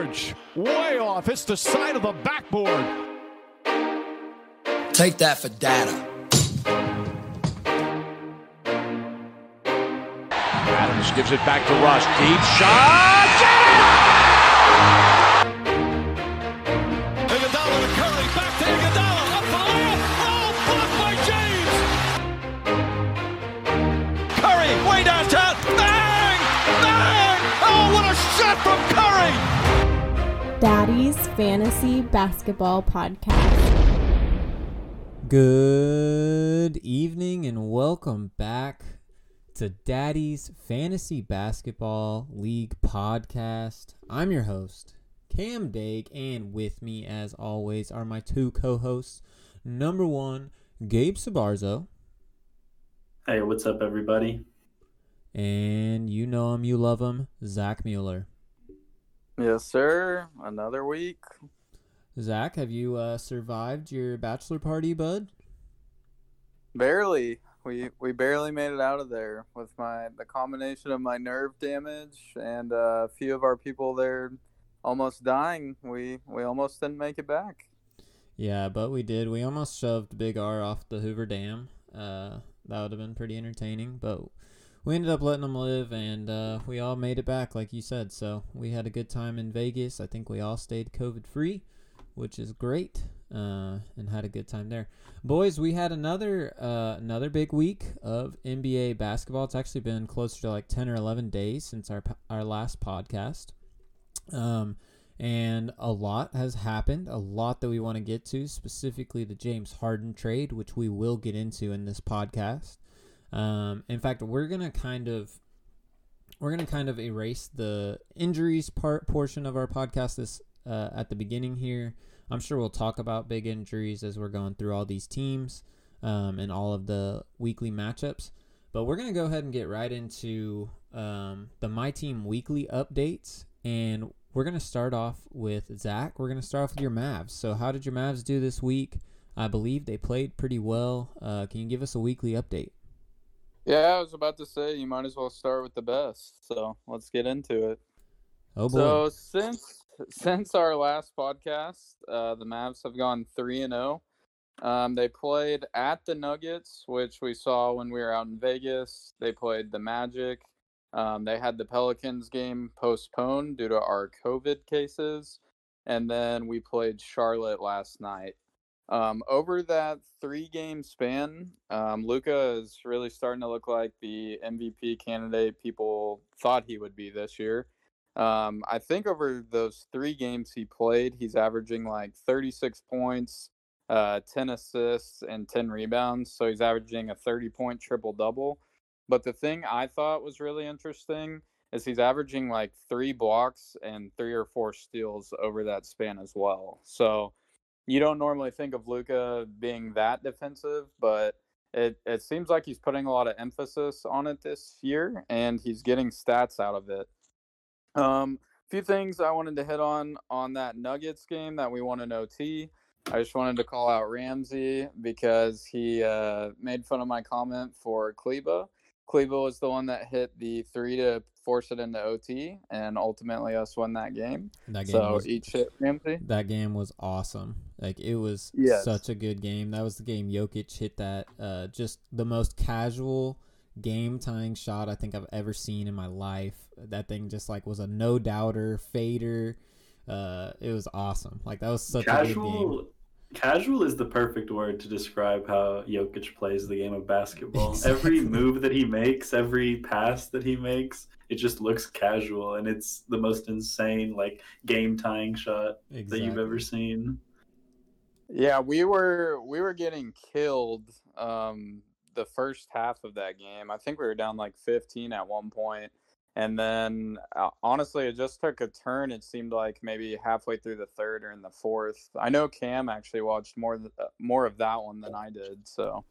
George, way off. It's the side of the backboard. Take that for data. Adams gives it back to Russ. Deep shot. Fantasy Basketball Podcast. Good evening and welcome back to Daddy's Fantasy Basketball League podcast. I'm your host, Cam Dake, and with me, as always, are my two co hosts. Number one, Gabe Sabarzo, Hey, what's up, everybody? and you know him, you love him, Zack Mueller. Yes, sir. Another week. Zack, have you uh, survived your bachelor party, bud? Barely. We we barely made it out of there with my the combination of my nerve damage and uh, a few of our people there almost dying. We we almost didn't make it back. Yeah, but we did. We almost shoved Big R off the Hoover Dam. Uh, that would have been pretty entertaining, but we ended up letting them live, and uh, we all made it back, like you said. So we had a good time in Vegas. I think we all stayed COVID free, which is great, uh, and had a good time there. Boys, we had another uh, another big week of NBA basketball. It's actually been closer to like ten or eleven days since our our last podcast. Um, and a lot has happened, a lot that we want to get to, specifically the James Harden trade, which we will get into in this podcast. Um, in fact, we're gonna kind of we're gonna kind of erase the injuries part portion of our podcast this uh, at the beginning here. I'm sure we'll talk about big injuries as we're going through all these teams um, and all of the weekly matchups. But we're gonna go ahead and get right into um, the My Team weekly updates, and we're gonna start off with Zack. We're gonna start off with your Mavs. So, how did your Mavs do this week? I believe they played pretty well. Uh, can you give us a weekly update? Yeah, I was about to say you might as well start with the best. So let's get into it. Oh boy. So since since our last podcast, uh, the Mavs have gone three and zero. Um, they played at the Nuggets, which we saw when we were out in Vegas. They played the Magic. Um, they had the Pelicans game postponed due to our COVID cases, and then we played Charlotte last night. Um, over that three game span, um, Luka is really starting to look like the MVP candidate people thought he would be this year. Um, I think over those three games he played, he's averaging like 36 points, uh, 10 assists, and 10 rebounds. So he's averaging a 30 point triple double. But the thing I thought was really interesting is he's averaging like three blocks and three or four steals over that span as well. So you don't normally think of Luka being that defensive, but it, it seems like he's putting a lot of emphasis on it this year and he's getting stats out of it. Um, a few things I wanted to hit on on that Nuggets game that we won in OT. I just wanted to call out Ramsey because he uh, made fun of my comment for Kleber. Kleber was the one that hit the three to force it into OT, and ultimately us won that game. that game So was each hit Ramsey. that game was awesome. Like it was Yes. such a good game. That was the game Jokic hit that uh, just the most casual game tying shot I think I've ever seen in my life. That thing just like was a no doubter fader. Uh, it was awesome. Like that was such a good game. Casual, casual is the perfect word to describe how Jokic plays the game of basketball. Every move that he makes, every pass that he makes, it just looks casual, and it's the most insane, like game tying shot that you've ever seen. Yeah, we were we were getting killed um the first half of that game. I think we were down like 15 at one point. And then uh, honestly, it just took a turn. It seemed like maybe halfway through the third or in the fourth. I know Cam actually watched more th- uh, more of that one than I did. So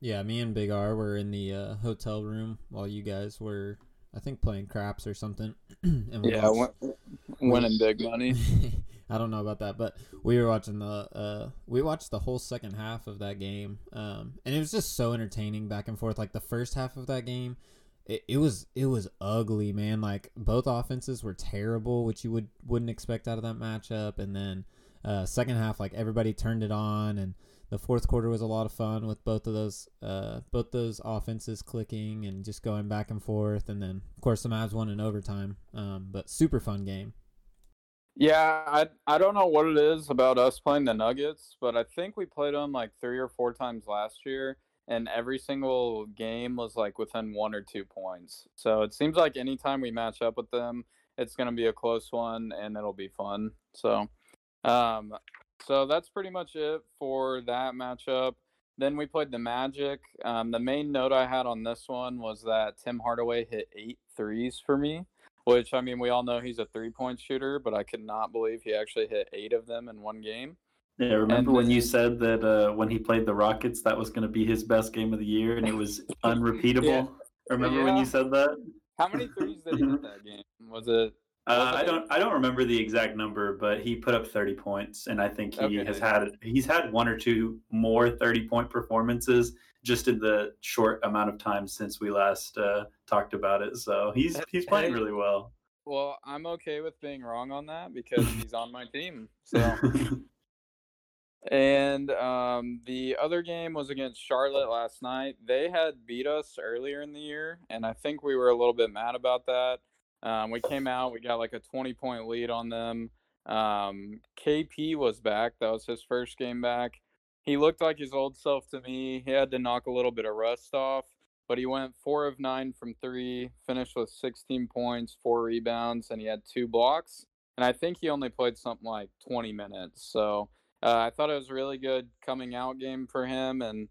Yeah, me and Big R were in the uh, hotel room while you guys were, I think, playing craps or something. and yeah, watched- win- winning big money. I don't know about that, but we were watching the uh we watched the whole second half of that game. Um and it was just so entertaining back and forth. Like the first half of that game, it, it was it was ugly, man. Like both offenses were terrible, which you would wouldn't expect out of that matchup. And then uh, second half, like everybody turned it on, and the fourth quarter was a lot of fun with both of those uh, both those offenses clicking and just going back and forth. And then of course the Mavs won in overtime, um, but super fun game. Yeah, I I don't know what it is about us playing the Nuggets, but I think we played them like three or four times last year, and every single game was like within one or two points. So it seems like anytime we match up with them, it's gonna be a close one and it'll be fun. So, um, so that's pretty much it for that matchup. Then we played the Magic. Um, the main note I had on this one was that Tim Hardaway hit eight threes for me. Which I mean, we all know he's a three-point shooter, but I could not believe he actually hit eight of them in one game. Yeah, remember when you said that uh, when he played the Rockets, that was going to be his best game of the year, and it was unrepeatable. yeah. Remember yeah. when you said that? How many threes did he hit that game? Was it? Uh, I don't. I don't remember the exact number, but he put up thirty points, and I think he okay. has had he's had one or two more thirty-point performances just in the short amount of time since we last uh, talked about it. So he's he's playing really well. Well, I'm okay with being wrong on that because he's on my team. So And um, the other game was against Charlotte last night. They had beat us earlier in the year, and I think we were a little bit mad about that. Um, we came out, we got like a 20 point lead on them. Um, KP was back. That was his first game back. He looked like his old self to me. He had to knock a little bit of rust off, but he went four of nine from three, finished with 16 points, four rebounds, and he had two blocks. And I think he only played something like 20 minutes. So uh, I thought it was a really good coming out game for him, and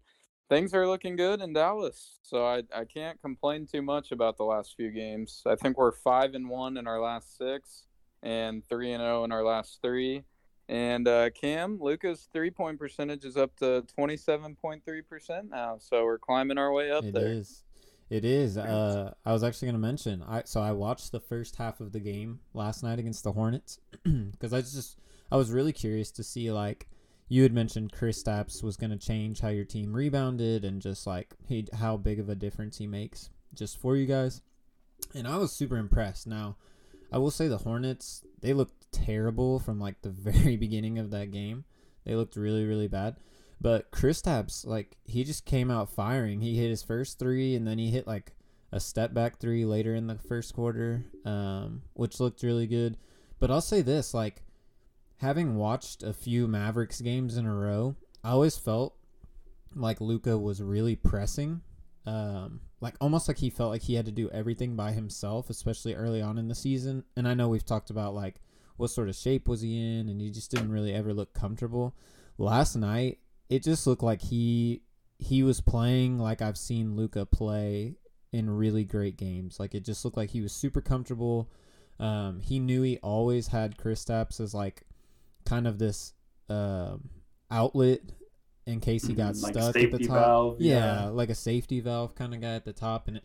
things are looking good in Dallas. So I, I can't complain too much about the last few games. I think we're five and one in our last six, and three and zero oh in our last three. And uh, Cam Luka's three point percentage is up to twenty seven point three percent now. So we're climbing our way up it there. It is. It is. Uh, I was actually going to mention. I so I watched the first half of the game last night against the Hornets because I just I was really curious to see like you had mentioned Kristaps was going to change how your team rebounded and just like he how big of a difference he makes just for you guys. And I was super impressed. Now, I will say the Hornets, they looked terrible from like the very beginning of that game. They looked really really bad. But Kristaps like he just came out firing. He hit his first 3 and then he hit like a step back 3 later in the first quarter um, which looked really good. But I'll say this like having watched a few Mavericks games in a row, I always felt like Luka was really pressing. Um, like almost like he felt like he had to do everything by himself, especially early on in the season. And I know we've talked about like what sort of shape was he in, and he just didn't really ever look comfortable. Last night, it just looked like he he was playing like I've seen Luka play in really great games. Like it just looked like he was super comfortable. Um, he knew he always had Kristaps as like kind of this uh, outlet in case he got like stuck at the top. Valve, yeah. yeah. like a safety valve kind of guy at the top, and it,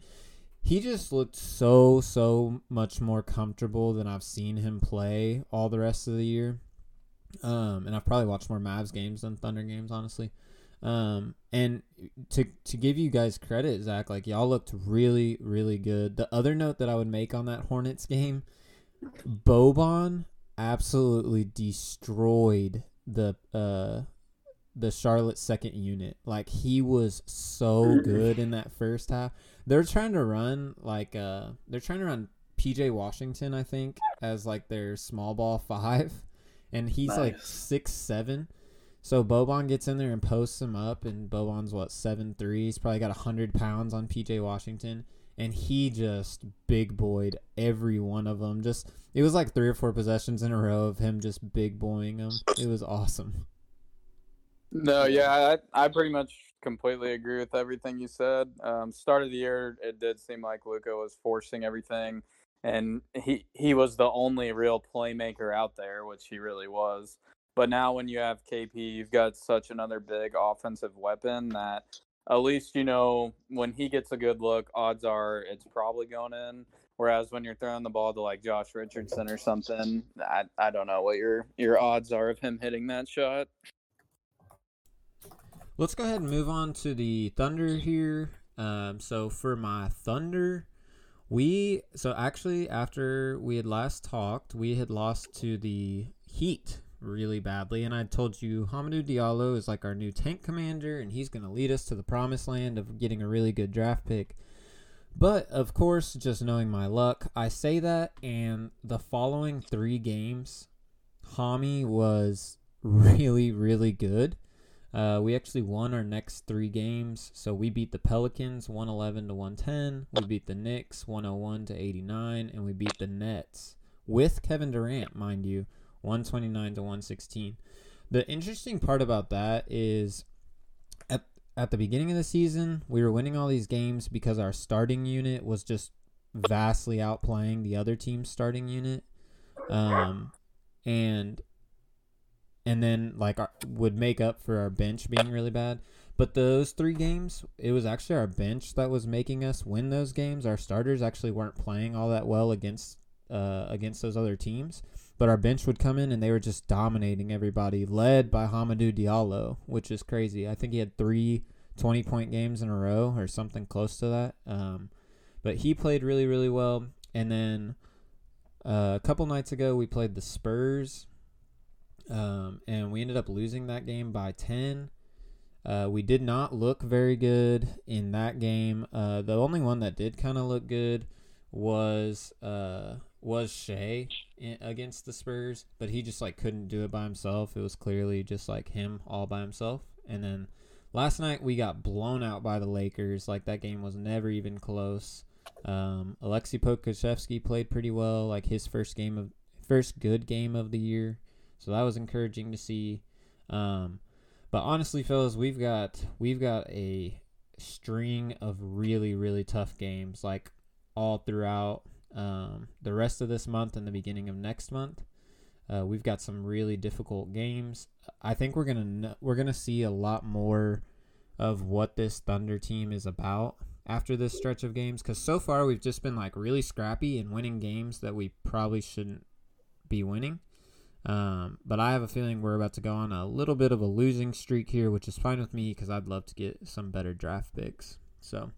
he just looked so so much more comfortable than I've seen him play all the rest of the year. Um, and I've probably watched more Mavs games than Thunder games, honestly. Um, and to to give you guys credit, Zack, like y'all looked really really good. The other note that I would make on that Hornets game, Boban absolutely destroyed the uh the Charlotte second unit. Like he was so good in that first half. They're trying to run like uh they're trying to run PJ Washington, I think, as like their small ball five. And he's nice. like six seven. So Boban gets in there and posts him up and Boban's what, seven three. He's probably got hundred pounds on PJ Washington and he just big boyed every one of them. Just it was like three or four possessions in a row of him just big boying them. It was awesome. No, yeah, I, I pretty much completely agree with everything you said. Um, start of the year, it did seem like Luka was forcing everything, and he he was the only real playmaker out there, which he really was. But now, when you have KP, you've got such another big offensive weapon that at least you know when he gets a good look, odds are it's probably going in. Whereas when you're throwing the ball to like Josh Richardson or something, I I don't know what your your odds are of him hitting that shot. Let's go ahead and move on to the Thunder here. Um, so for my Thunder, We so actually after we had last talked, we had lost to the Heat really badly, and I told you Hamidou Diallo is like our new tank commander, and he's going to lead us to the promised land of getting a really good draft pick. But of course, just knowing my luck, I say that, and the following three games, Hami was really, really good. Uh, we actually won our next three games. So we beat the Pelicans 111 to 110. We beat the Knicks 101 to 89. And we beat the Nets with Kevin Durant, mind you, 129 to 116. The interesting part about that is at, at the beginning of the season, we were winning all these games because our starting unit was just vastly outplaying the other team's starting unit. Um, and and then like our, would make up for our bench being really bad. But those three games, it was actually our bench that was making us win those games. Our starters actually weren't playing all that well against uh, against those other teams. But our bench would come in and they were just dominating everybody, led by Hamidou Diallo, which is crazy. I think he had three 20 point games in a row or something close to that. Um, but he played really, really well. And then uh, a couple nights ago, we played the Spurs um, and we ended up losing that game by 10. Uh, we did not look very good in that game. Uh, the only one that did kind of look good was uh, was in, against the Spurs, but he just like couldn't do it by himself. It was clearly just like him all by himself. And then last night we got blown out by the Lakers. Like that game was never even close. Um, Alexei Pokusevski played pretty well. Like his first game of first good game of the year. So that was encouraging to see. Um, but honestly, fellas, we've got we've got a string of really really tough games like all throughout um, the rest of this month and the beginning of next month. Uh, we've got some really difficult games. I think we're gonna we're gonna see a lot more of what this Thunder team is about after this stretch of games because so far we've just been like really scrappy and winning games that we probably shouldn't be winning. Um, but I have a feeling we're about to go on a little bit of a losing streak here, which is fine with me because I'd love to get some better draft picks. So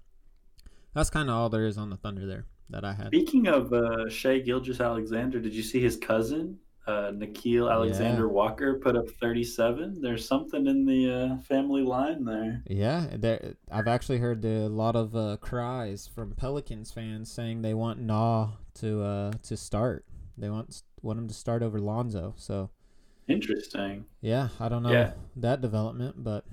that's kind of all there is on the Thunder there that I had. Speaking of uh, Shai Gilgeous-Alexander, did you see his cousin, uh, Nickeil Alexander yeah. Walker, put up 37? There's something in the uh, family line there. Yeah, there. I've actually heard a lot of uh, cries from Pelicans fans saying they want NAW to uh, to start. They want want him to start over Lonzo. So interesting. Yeah, I don't know yeah. that development, but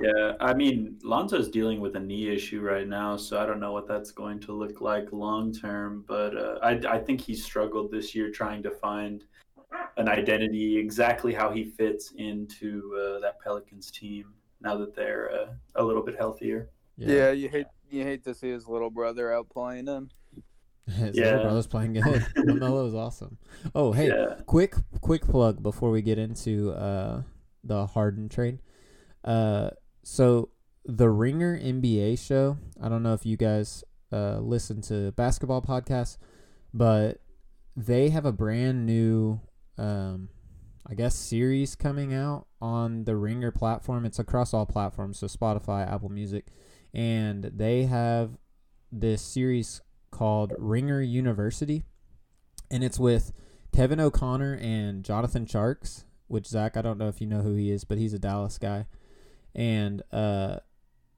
yeah, I mean Lonzo's dealing with a knee issue right now, so I don't know what that's going to look like long term. But uh, I I think he struggled this year trying to find an identity exactly how he fits into uh, that Pelicans team now that they're uh, a little bit healthier. Yeah. yeah, you hate you hate to see his little brother out playing him. His yeah. little brother's playing good. Lamelo is awesome. Oh, hey, yeah. quick quick plug before we get into uh, the Harden trade. Uh, so the Ringer NBA show. I don't know if you guys uh, listen to basketball podcasts, but they have a brand new, um, I guess, series coming out on the Ringer platform. It's across all platforms, so Spotify, Apple Music, and they have this series called Ringer University, and it's with Kevin O'Connor and Jonathan Tjarks. Which Zack, I don't know if you know who he is, but he's a Dallas guy, and uh,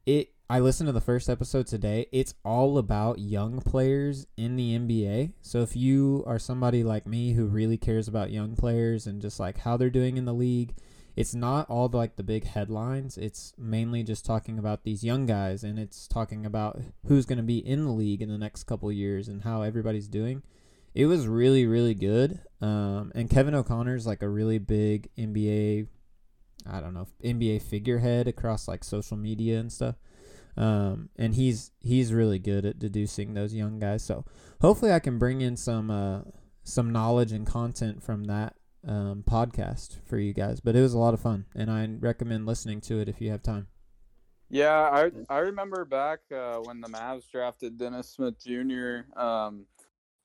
it. I listened to the first episode today. It's all about young players in the NBA. So if you are somebody like me who really cares about young players and just like how they're doing in the league, it's not all the, like the big headlines. It's mainly just talking about these young guys, and it's talking about who's going to be in the league in the next couple years and how everybody's doing. It was really really good. Um, and Kevin O'Connor's like a really big NBA, I don't know NBA figurehead across like social media and stuff. Um, and he's he's really good at deducing those young guys. So hopefully I can bring in some uh, some knowledge and content from that um, podcast for you guys. But it was a lot of fun, and I recommend listening to it if you have time. Yeah, I I remember back uh, when the Mavs drafted Dennis Smith Jr. Um,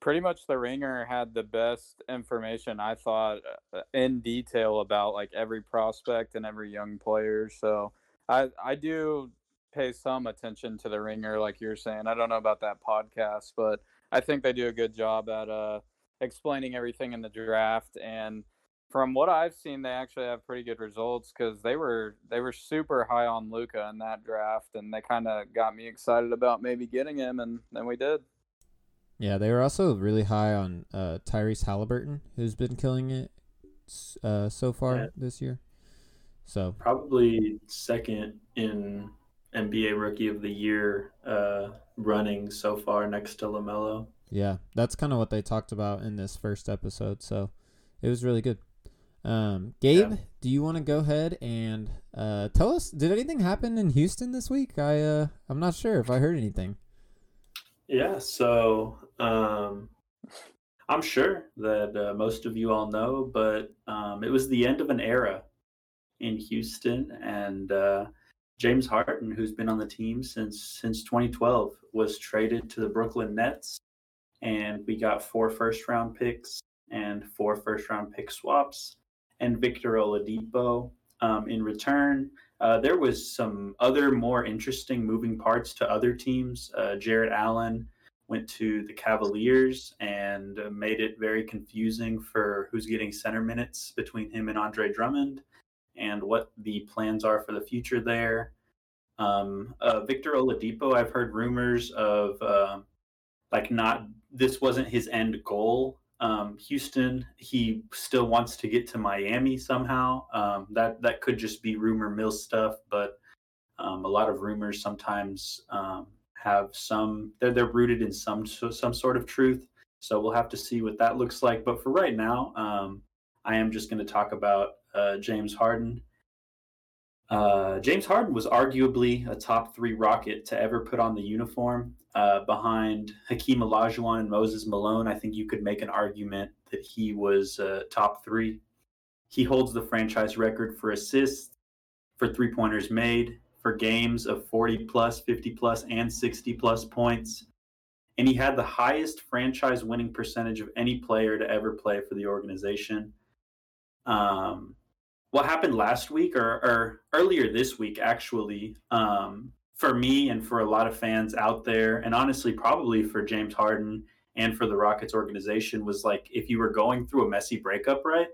pretty much the Ringer had the best information I thought uh, in detail about like every prospect and every young player. So I I do pay some attention to the Ringer, like you're saying. I don't know about that podcast, but I think they do a good job at uh, explaining everything in the draft. And from what I've seen, they actually have pretty good results because they were they were super high on Luka in that draft, and they kind of got me excited about maybe getting him, and then we did. Yeah, they were also really high on uh, Tyrese Halliburton, who's been killing it uh, so far yeah. this year. So probably second in NBA Rookie of the Year uh, running so far, next to Lamelo. Yeah, that's kind of what they talked about in this first episode. So it was really good. Um, Gabe, yeah. do you want to go ahead and uh, tell us? Did anything happen in Houston this week? I uh, I'm not sure if I heard anything. Yeah, so um, I'm sure that uh, most of you all know, but um, it was the end of an era in Houston, and uh, James Harden, who's been on the team since since 2012, was traded to the Brooklyn Nets, and we got four first round picks and four first round pick swaps, and Victor Oladipo um, in return. Uh, there was some other more interesting moving parts to other teams. Uh, Jarrett Allen went to the Cavaliers and uh, made it very confusing for who's getting center minutes between him and Andre Drummond and what the plans are for the future there. Um, uh, Victor Oladipo, I've heard rumors of uh, like not this wasn't his end goal. Um, Houston, he still wants to get to Miami somehow. Um, that that could just be rumor mill stuff, but um, a lot of rumors sometimes um, have some they're they're rooted in some some sort of truth. So we'll have to see what that looks like. But for right now, um, I am just going to talk about uh, James Harden. Uh, James Harden was arguably a top three Rocket to ever put on the uniform. Uh, behind Hakeem Olajuwon and Moses Malone, I think you could make an argument that he was uh, top three. He holds the franchise record for assists, for three pointers made, for games of 40 plus, 50 plus, and 60 plus points. And he had the highest franchise winning percentage of any player to ever play for the organization. Um, what happened last week or, or earlier this week, actually, um, for me and for a lot of fans out there, and honestly, probably for James Harden and for the Rockets organization, was like if you were going through a messy breakup, right?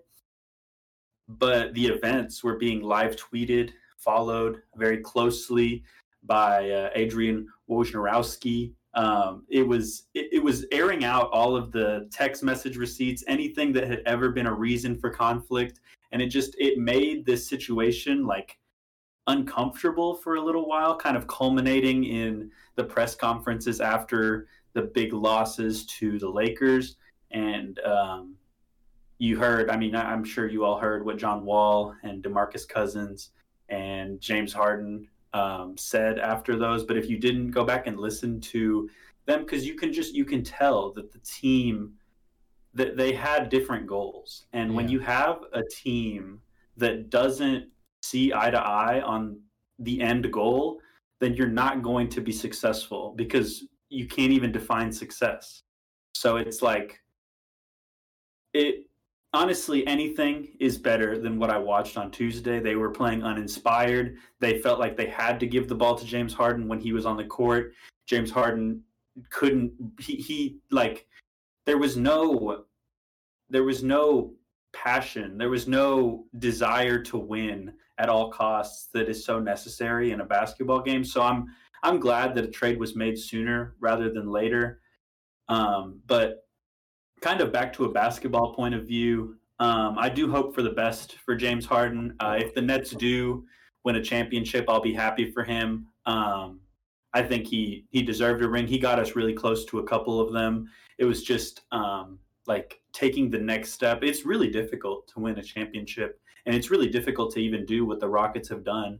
But the events were being live tweeted, followed very closely by uh, Adrian Wojnarowski. Um, it was it, it was airing out all of the text message receipts, anything that had ever been a reason for conflict, and it just it made this situation like uncomfortable for a little while, kind of culminating in the press conferences after the big losses to the Lakers. And um, you heard, I mean, I'm sure you all heard what John Wall and Demarcus Cousins and James Harden um, said after those. But if you didn't go back and listen to them, because you can just you can tell that the team that they had different goals, and yeah. when you have a team that doesn't see eye to eye on the end goal, then you're not going to be successful because you can't even define success. So it's like it honestly anything is better than what I watched on Tuesday. They were playing uninspired. They felt like they had to give the ball to James Harden when he was on the court. James Harden couldn't he, he like there was no there was no passion. There was no desire to win at all costs that is so necessary in a basketball game. So I'm I'm glad that a trade was made sooner rather than later. Um, but kind of back to a basketball point of view, um, I do hope for the best for James Harden. Uh, if the Nets do win a championship, I'll be happy for him. Um, I think he he deserved a ring. He got us really close to a couple of them. It was just um, like taking the next step. It's really difficult to win a championship, and it's really difficult to even do what the Rockets have done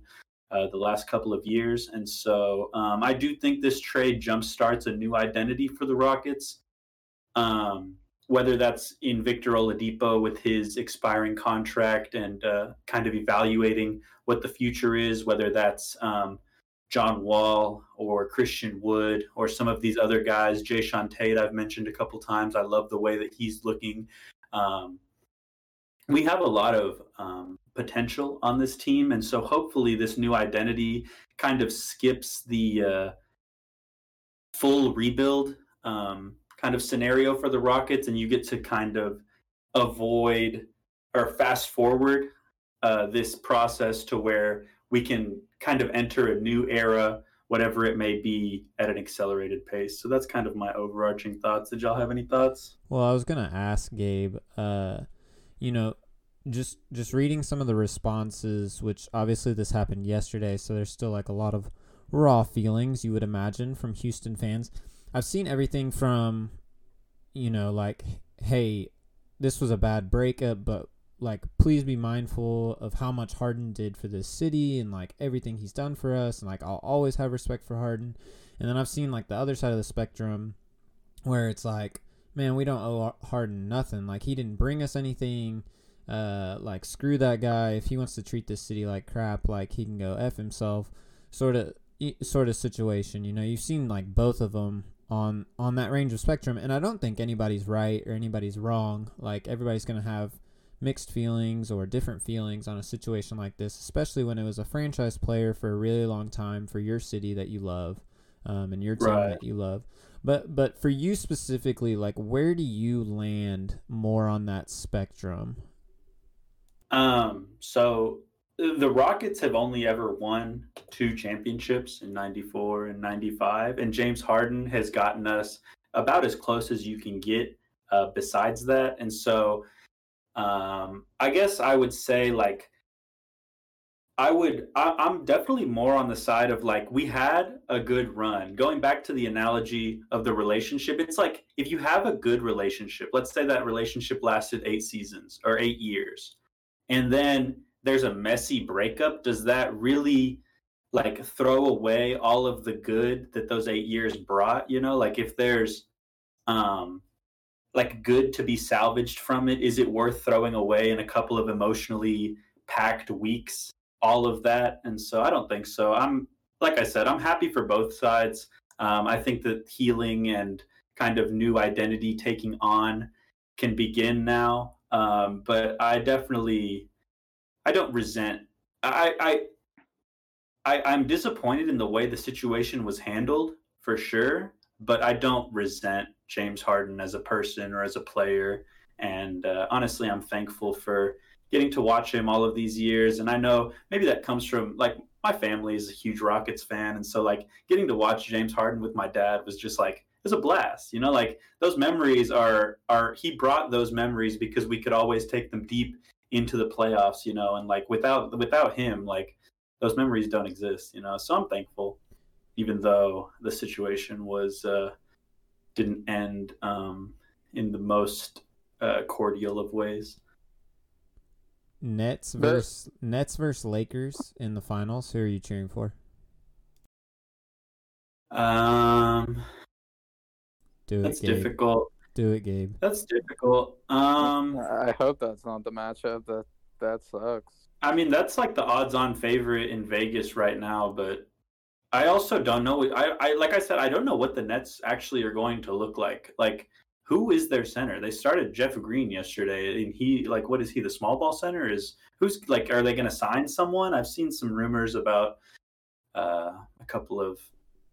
uh, the last couple of years. And so um, I do think this trade jumpstarts a new identity for the Rockets. Um, whether that's in Victor Oladipo with his expiring contract and uh, kind of evaluating what the future is, whether that's um, John Wall or Christian Wood or some of these other guys. Jae'Sean Tate, I've mentioned a couple times. I love the way that he's looking. Um, we have a lot of um, potential on this team, and so hopefully this new identity kind of skips the uh, full rebuild. Um, kind of scenario for the Rockets, and you get to kind of avoid or fast forward uh, this process to where we can kind of enter a new era, whatever it may be, at an accelerated pace. So that's kind of my overarching thoughts. Did y'all have any thoughts? Well, I was gonna ask Gabe. Uh, you know, just just reading some of the responses, which obviously this happened yesterday, so there's still like a lot of raw feelings you would imagine from Houston fans. I've seen everything from, you know, like, hey, this was a bad breakup, but like, please be mindful of how much Harden did for this city and like everything he's done for us, and like I'll always have respect for Harden. And then I've seen like the other side of the spectrum, where it's like, man, we don't owe Harden nothing. Like he didn't bring us anything. Uh, like screw that guy. If he wants to treat this city like crap, like he can go f himself. Sort of, sort of situation. You know, you've seen like both of them on on that range of spectrum, and I don't think anybody's right or anybody's wrong. Like everybody's gonna have mixed feelings or different feelings on a situation like this, especially when it was a franchise player for a really long time for your city that you love um, and your team right. that you love. But but for you specifically, like where do you land more on that spectrum? Um. So the Rockets have only ever won two championships in 94 and 95 and James Harden has gotten us about as close as you can get uh, besides that and so um, I guess I would say like I would I, I'm definitely more on the side of like we had a good run. Going back to the analogy of the relationship, it's like if you have a good relationship, let's say that relationship lasted 8 seasons or 8 years. And then there's a messy breakup, does that really like throw away all of the good that those 8 years brought, you know? Like if there's um like good to be salvaged from it? Is it worth throwing away in a couple of emotionally packed weeks? All of that, and so I don't think so. I'm like I said, I'm happy for both sides. Um, I think that healing and kind of new identity taking on can begin now. Um, but I definitely, I don't resent. I, I, I, I'm disappointed in the way the situation was handled for sure but I don't resent James Harden as a person or as a player. And uh, honestly, I'm thankful for getting to watch him all of these years. And I know maybe that comes from like my family is a huge Rockets fan, and so like getting to watch James Harden with my dad was just like it was a blast. You know, like those memories are are he brought those memories because we could always take them deep into the playoffs. You know, and like without without him, like those memories don't exist. You know, so I'm thankful even though the situation was uh, didn't end um, in the most uh, cordial of ways. Nets versus Nets versus Lakers in the finals. Who are you cheering for? Um, do it. That's Gabe. difficult. Do it, Gabe. That's difficult. Um, I hope that's not the matchup. That that sucks. I mean, that's like the odds-on favorite in Vegas right now, but I also don't know. I, I like I said, I don't know what the Nets actually are going to look like. Like, who is their center? They started Jeff Green yesterday, and he like what is he? The small ball center is who's like? Are they going to sign someone? I've seen some rumors about uh, a couple of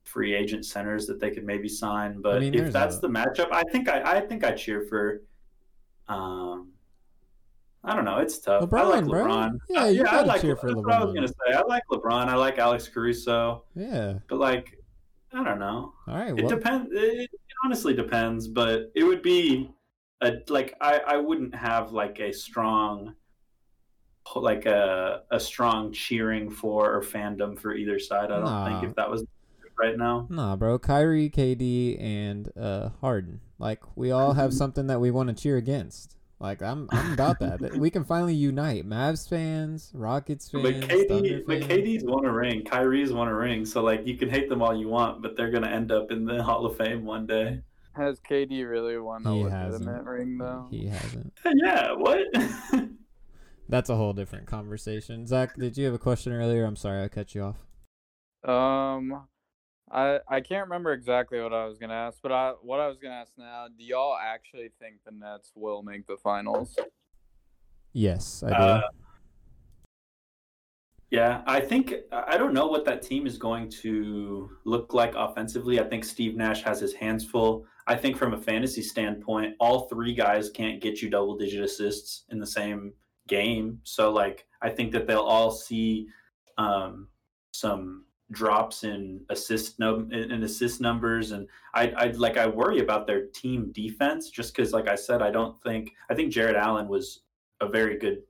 free agent centers that they could maybe sign. But I mean, if that's a... the matchup, I think I I think I cheer for um I don't know. It's tough. LeBron, I like LeBron. Bro. Yeah, you yeah, I like cheer for that's LeBron. What I was gonna say. I like LeBron. I like Alex Caruso. Yeah. But like, I don't know. All right. It depends. It, it, honestly depends, but it would be a like I I wouldn't have like a strong like a a strong cheering for or fandom for either side. I don't nah. think if that was right now. Nah, bro. Kyrie, KD, and uh Harden. Like we all have something that we want to cheer against. Like I'm, I'm about that. we can finally unite. Mavs fans, Rockets fans. But KD, but KD's won a ring. Kyrie's won a ring. So like, you can hate them all you want, but they're gonna end up in the Hall of Fame one day. Has KD really won a he legitimate hasn't. ring though? He hasn't. Yeah. What? That's a whole different conversation. Zack, did you have a question earlier? I'm sorry I cut you off. Um, I I can't remember exactly what I was gonna ask, but I what I was gonna ask now. Do y'all actually think the Nets will make the finals? Yes, I do. Uh, Yeah, I think I don't know what that team is going to look like offensively. I think Steve Nash has his hands full. I think from a fantasy standpoint, all three guys can't get you double digit assists in the same game. So like I think that they'll all see um, some drops in assist no in assist numbers. And I I like I worry about their team defense just cuz like I said I don't think I think Jarrett Allen was a very good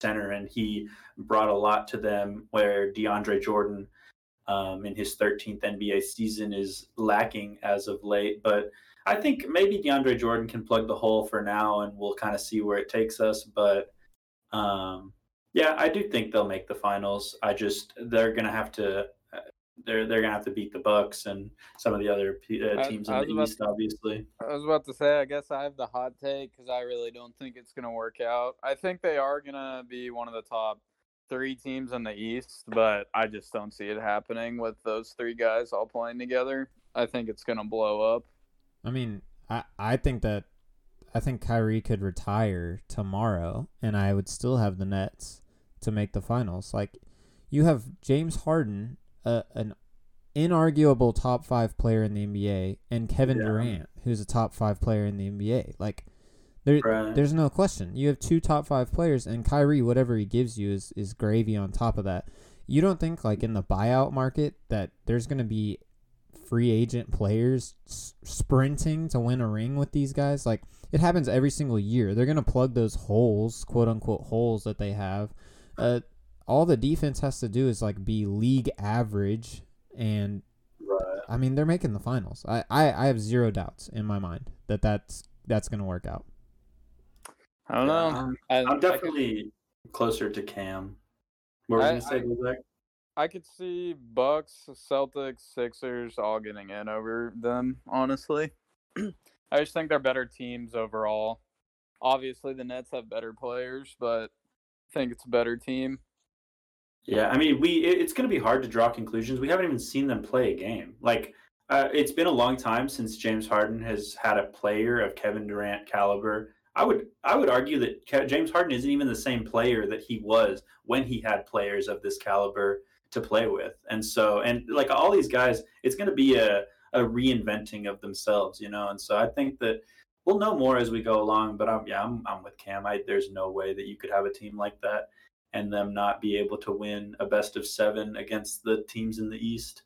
center and he brought a lot to them where DeAndre Jordan um, in his 13th NBA season is lacking as of late. But I think maybe DeAndre Jordan can plug the hole for now and we'll kind of see where it takes us. But um, yeah, I do think they'll make the finals. I just they're gonna have to they're they're gonna have to beat the Bucks and some of the other uh, teams I, I in the East. To, obviously, I was about to say. I guess I have the hot take because I really don't think it's gonna work out. I think they are gonna be one of the top three teams in the East, but I just don't see it happening with those three guys all playing together. I think it's gonna blow up. I mean, I I think that I think Kyrie could retire tomorrow, and I would still have the Nets to make the finals. Like, you have James Harden a, an inarguable top five player in the NBA and Kevin yeah. Durant, who's a top five player in the NBA. Like there, right. there's no question. You have two top five players, and Kyrie, whatever he gives you, is is gravy on top of that. You don't think like in the buyout market that there's gonna be free agent players s- sprinting to win a ring with these guys? Like it happens every single year. They're gonna plug those holes, quote unquote holes that they have. Uh, all the defense has to do is like be league average and right. I mean they're making the finals. I, I, I have zero doubts in my mind that that's that's going to work out. I don't know. Um, I'm, I'm definitely could, closer to Cam. What were you going to say, I could see Bucks, Celtics, Sixers all getting in over them, honestly. I just think they're better teams overall. Obviously, the Nets have better players, but I think it's a better team. Yeah, I mean, we it's going to be hard to draw conclusions. We haven't even seen them play a game. Like, uh, it's been a long time since James Harden has had a player of Kevin Durant caliber. I would I would argue that Ke- James Harden isn't even the same player that he was when he had players of this caliber to play with. And so, and like all these guys, it's going to be a a reinventing of themselves, you know. And so, I think that we'll know more as we go along. But I'm yeah, I'm I'm with Cam. I, there's no way that you could have a team like that and them not be able to win a best of seven against the teams in the East.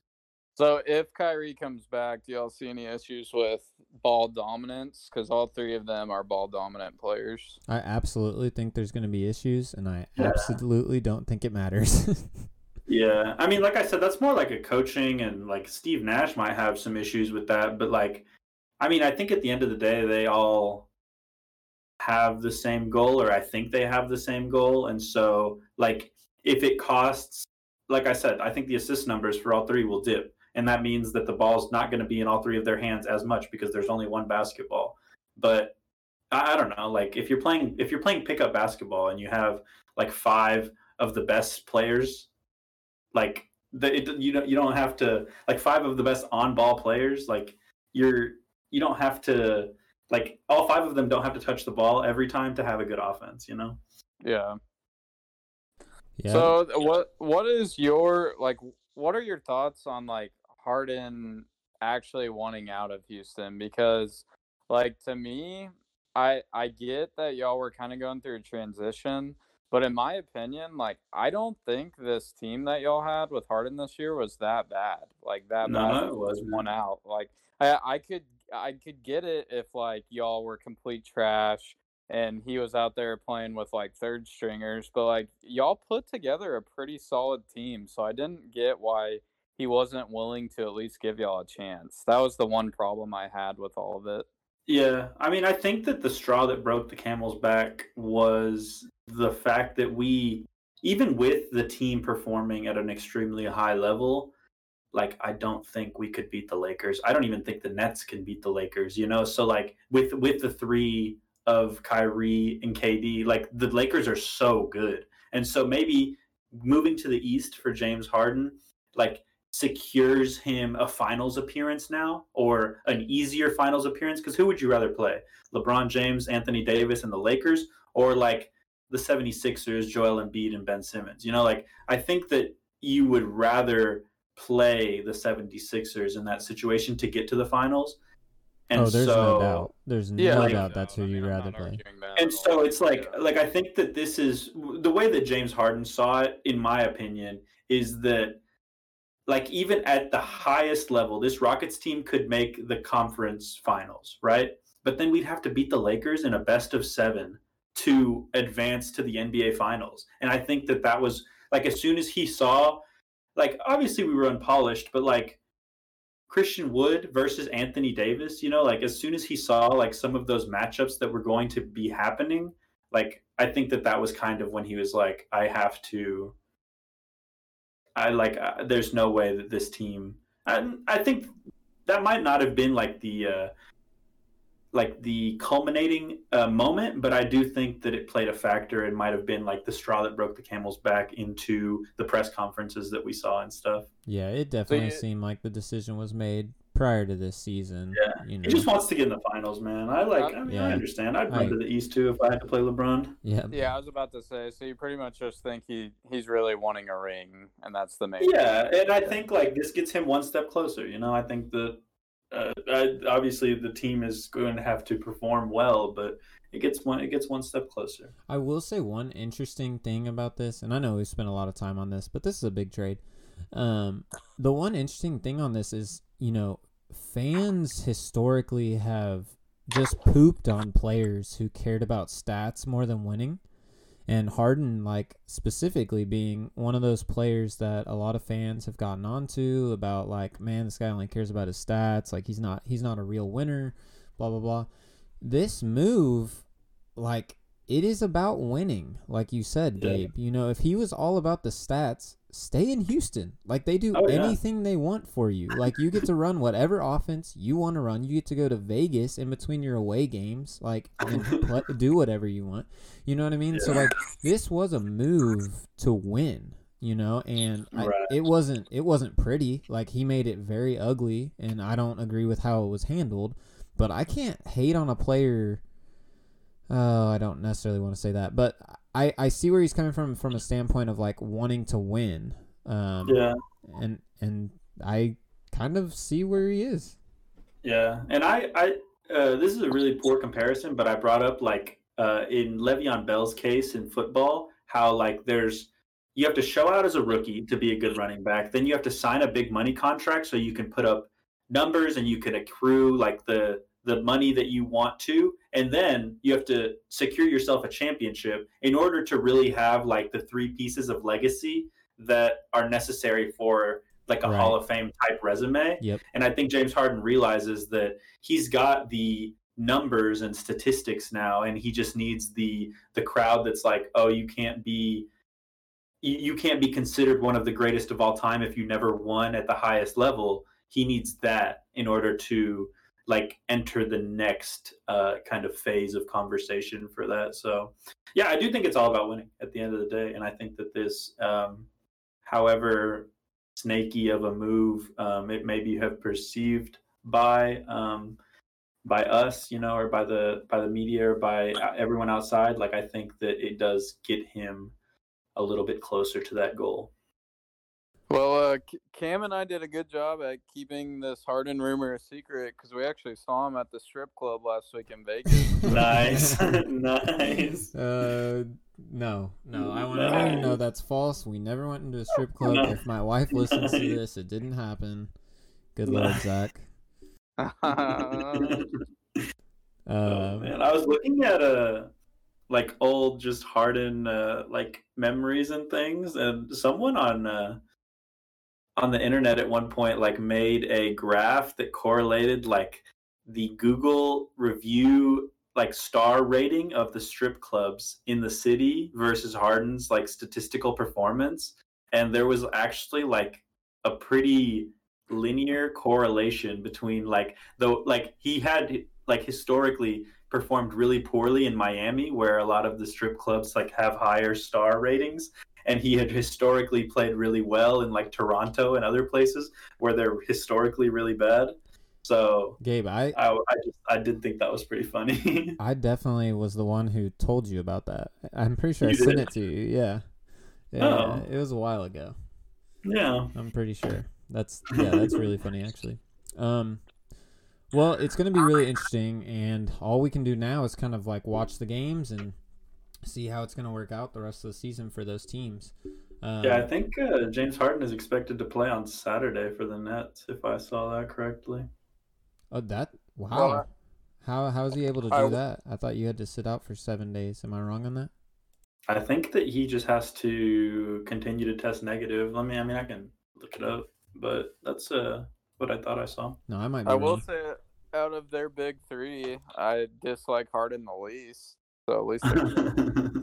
So if Kyrie comes back, do y'all see any issues with ball dominance? Because all three of them are ball dominant players. I absolutely think there's going to be issues, and I yeah. absolutely don't think it matters. yeah, I mean, like I said, that's more like a coaching, and like Steve Nash might have some issues with that. But like, I mean, I think at the end of the day, they all have the same goal or I think they have the same goal. And so like if it costs like I said, I think the assist numbers for all three will dip. And that means that the ball's not going to be in all three of their hands as much because there's only one basketball. But I, I don't know, like if you're playing if you're playing pickup basketball and you have like five of the best players, like the, it, you don't you don't have to like five of the best on ball players, like you're you don't have to like all five of them don't have to touch the ball every time to have a good offense, you know? Yeah. Yeah. So what what is your like what are your thoughts on like Harden actually wanting out of Houston because like to me I I get that y'all were kind of going through a transition, but in my opinion, like I don't think this team that y'all had with Harden this year was that bad. Like that no, bad was one out. Like I I could I could get it if like y'all were complete trash and he was out there playing with like third stringers, but like y'all put together a pretty solid team, so I didn't get why he wasn't willing to at least give y'all a chance. That was the one problem I had with all of it. Yeah, I mean, I think that the straw that broke the camel's back was the fact that we, even with the team performing at an extremely high level, like I don't think we could beat the Lakers. I don't even think the Nets can beat the Lakers, you know? So like with with the three of Kyrie and KD, like the Lakers are so good. And so maybe moving to the East for James Harden, like secures him a finals appearance now or an easier finals appearance because who would you rather play? LeBron James, Anthony Davis and the Lakers or like the 76ers, Joel Embiid and Ben Simmons. You know, like I think that you would rather play the 76ers in that situation to get to the finals. And oh, there's so, no doubt. There's no yeah, like, doubt that's who you'd rather play. And so it's like like I think that this is the way that James Harden saw it in my opinion is that like even at the highest level this Rockets team could make the conference finals, right? But then we'd have to beat the Lakers in a best of 7 to advance to the NBA finals. And I think that that was like as soon as he saw like obviously we were unpolished, but like Christian Wood versus Anthony Davis, you know, like as soon as he saw like some of those matchups that were going to be happening, like I think that that was kind of when he was like, I have to. I like. Uh, there's no way that this team. I, I think that might not have been like the uh, like the culminating uh, moment, but I do think that it played a factor and might have been like the straw that broke the camel's back into the press conferences that we saw and stuff. Yeah, it definitely so, seemed like the decision was made prior to this season. Yeah, you know. he just wants to get in the finals, man. I like. I mean, yeah. I understand. I'd run to the East too if I had to play LeBron. Yeah, yeah. I was about to say. So you pretty much just think he he's really wanting a ring, and that's the main. Yeah, and I think like this gets him one step closer. You know, I think that uh, obviously the team is going to have to perform well, but it gets one it gets one step closer. I will say one interesting thing about this, and I know we spent a lot of time on this, but this is a big trade. Um, the one interesting thing on this is, you know, fans historically have just pooped on players who cared about stats more than winning and Harden like specifically being one of those players that a lot of fans have gotten onto about like man this guy only cares about his stats like he's not he's not a real winner blah blah blah. This move like it is about winning like you said Gabe. You know if he was all about the stats stay in Houston. Like they do oh, anything yeah. they want for you. Like you get to run whatever offense you want to run. You get to go to Vegas in between your away games, like and play, do whatever you want. You know what I mean? Yeah. So like this was a move to win. You know, and right. I, it wasn't it wasn't pretty. Like he made it very ugly, and I don't agree with how it was handled. But I can't hate on a player. Oh, I don't necessarily want to say that, but I, I see where he's coming from from a standpoint of like wanting to win. Um, yeah. And and I kind of see where he is. Yeah, and I I uh, this is a really poor comparison, but I brought up like uh, in Le'Veon Bell's case in football, how like there's you have to show out as a rookie to be a good running back. Then you have to sign a big money contract so you can put up numbers and you can accrue like the the money that you want to and then you have to secure yourself a championship in order to really have like the three pieces of legacy that are necessary for like a right. hall of fame type resume yep. and i think james harden realizes that he's got the numbers and statistics now and he just needs the the crowd that's like oh you can't be you can't be considered one of the greatest of all time if you never won at the highest level he needs that in order to like enter the next uh, kind of phase of conversation for that. So, yeah, I do think it's all about winning at the end of the day, and I think that this, um, however snaky of a move um, it maybe have perceived by um, by us, you know, or by the by the media or by uh, everyone outside, like I think that it does get him a little bit closer to that goal. Well, uh, Cam and I did a good job at keeping this Harden rumor a secret because we actually saw him at the strip club last week in Vegas. nice, nice. Uh, no, no, I want everyone to know that's false. We never went into a strip club. No. If my wife listens to this, it didn't happen. Good lord, Zack. uh, oh, man, I was looking at a uh, like old just Harden uh, like memories and things, and someone on. Uh, on the internet at one point like made a graph that correlated like the Google review like star rating of the strip clubs in the city versus Harden's like statistical performance. And there was actually like a pretty linear correlation between like though like he had like historically performed really poorly in Miami where a lot of the strip clubs like have higher star ratings and he had historically played really well in like Toronto and other places where they're historically really bad. So Gabe, I I, I just I did think that was pretty funny. I definitely was the one who told you about that. I'm pretty sure You I sent did? it to you. Yeah. Yeah, Oh. it was a while ago. yeah. I'm pretty sure. That's yeah, that's really funny actually. Um well, it's going to be really interesting and all we can do now is kind of like watch the games and see how it's going to work out the rest of the season for those teams. Um, Yeah, I think uh, James Harden is expected to play on Saturday for the Nets, if I saw that correctly. Oh, that wow. Well, how how is he able to do I- that? I thought you had to sit out for 7 days. Am I wrong on that? I think that he just has to continue to test negative. Let me, I mean, I can look it up, but that's uh what I thought I saw. No, I might be I will say, out of their big three, I dislike Harden the least. So at least they're-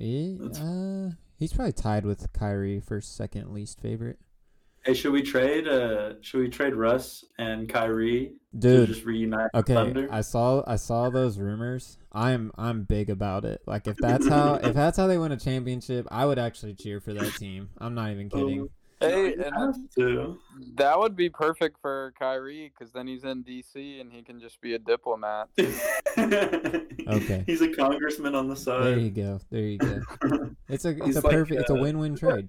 Eh, That's- uh, he's probably tied with Kyrie for second least favorite. hey, should we trade? Uh, should we trade Russ and Kyrie to Dude, just reunite okay, Thunder? I saw I saw those rumors. I'm I'm big about it. Like if that's how if that's how they win a championship, I would actually cheer for that team. I'm not even kidding. Hey, and that would be perfect for Kyrie because then he's in DC and he can just be a diplomat. Okay. He's a congressman on the side. There you go. There you go. It's a it's He's a like, perfect it's a uh, win-win trade.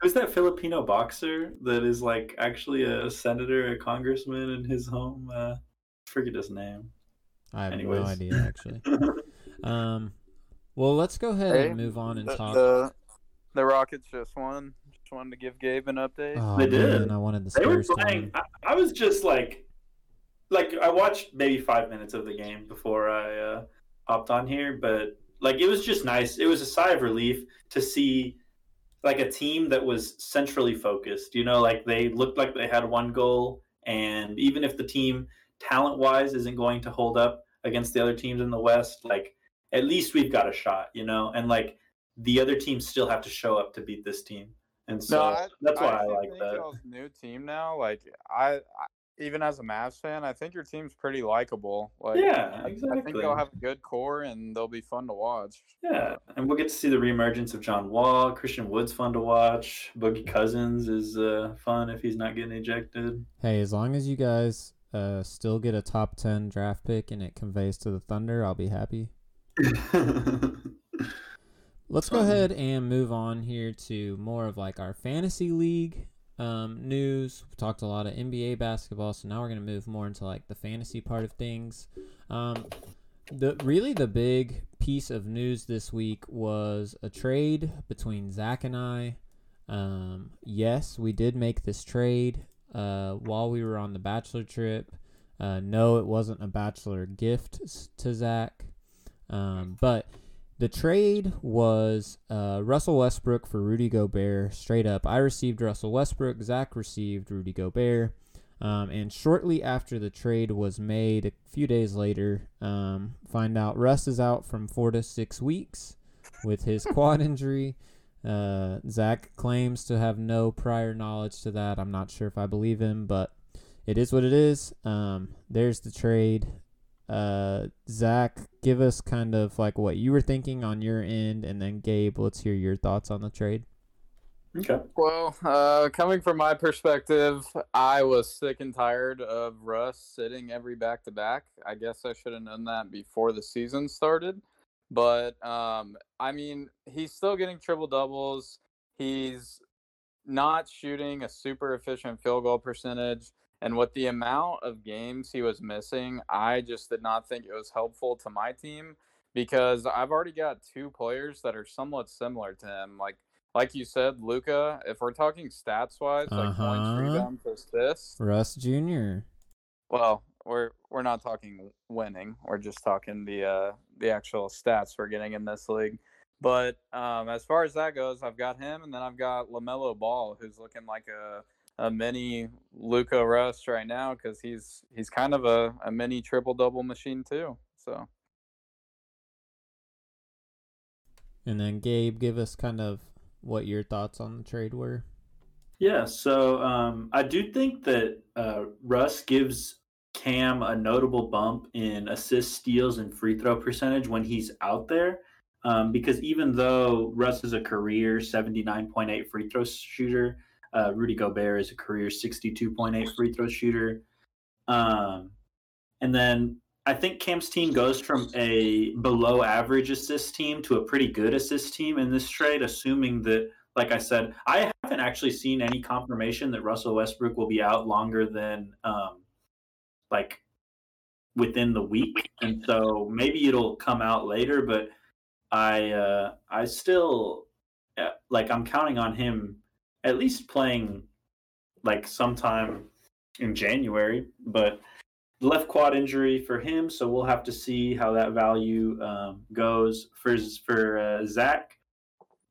Who's that Filipino boxer that is like actually a senator, a congressman in his home? Uh, forget his name. I have no idea actually. Um, well, let's go ahead Hey, and move on and The, talk. the, the Rockets just won. Just wanted to give Gabe an update. oh, They did. man, I wanted the they were Spurs to playing. win. I, I was just like, like I watched maybe five minutes of the game before I uh, hopped on here, but like it was just nice. It was a sigh of relief to see like a team that was centrally focused. You know, like they looked like they had one goal, and even if the team talent wise isn't going to hold up against the other teams in the West, like at least we've got a shot. You know, and like the other teams still have to show up to beat this team. And so No, I, that's why I, actually like think that. y'all's new team now. Like I, I, even as a Mavs fan, I think your team's pretty likable. Like Yeah, I- I think they'll have a good core and they'll be fun to watch. Yeah, and we'll get to see the reemergence of John Wall. Christian Wood's fun to watch. Boogie Cousins is uh, fun if he's not getting ejected. Hey, as long as you guys uh still get a top ten draft pick and it conveys to the Thunder, I'll be happy. Let's go ahead and move on here to more of like our fantasy league um, news. We talked a lot of NBA basketball, so now we're gonna move more into like the fantasy part of things. Um, the really the big piece of news this week was a trade between Zack and I. Um, yes, we did make this trade uh, while we were on the bachelor trip. Uh, no, it wasn't a bachelor gift to Zack, um, but the trade was uh, Russell Westbrook for Rudy Gobert. Straight up, I received Russell Westbrook. Zack received Rudy Gobert. Um, and shortly after the trade was made, a few days later, um, find out Russ is out from four to six weeks with his quad injury. Uh, Zack claims to have no prior knowledge to that. I'm not sure if I believe him, but it is what it is. Um, there's the trade. Uh, Zack, give us kind of like what you were thinking on your end, and then Gabe, let's hear your thoughts on the trade. Okay. Well, uh, coming from my perspective, I was sick and tired of Russ sitting every back to back. I guess I should have known that before the season started. But um, I mean, he's still getting triple doubles. He's not shooting a super efficient field goal percentage. And with the amount of games he was missing, I just did not think it was helpful to my team because I've already got two players that are somewhat similar to him. Like like you said, Luka, if we're talking stats wise, like Uh-huh. points, rebounds, assists, Russ Jr. well, we're we're not talking winning. We're just talking the uh the actual stats we're getting in this league. But um, as far as that goes, I've got him, and then I've got Lamelo Ball, who's looking like a a mini Luka Russ right now because he's he's kind of a, a mini triple double machine too. So And then Gabe, give us kind of what your thoughts on the trade were. Yeah, so um, I do think that uh, Russ gives Cam a notable bump in assist, steals, and free throw percentage when he's out there. Um, because even though Russ is a career 79.8 free throw shooter, uh, Rudy Gobert is a career 62.8 free throw shooter. Um, and then I think Cam's team goes from a below average assist team to a pretty good assist team in this trade, assuming that, like I said, I haven't actually seen any confirmation that Russell Westbrook will be out longer than um, like within the week, and so maybe it'll come out later. But I uh, I still uh, like I'm counting on him at least playing like sometime in January, but left quad injury for him, so we'll have to see how that value um, goes. For for uh, Zack,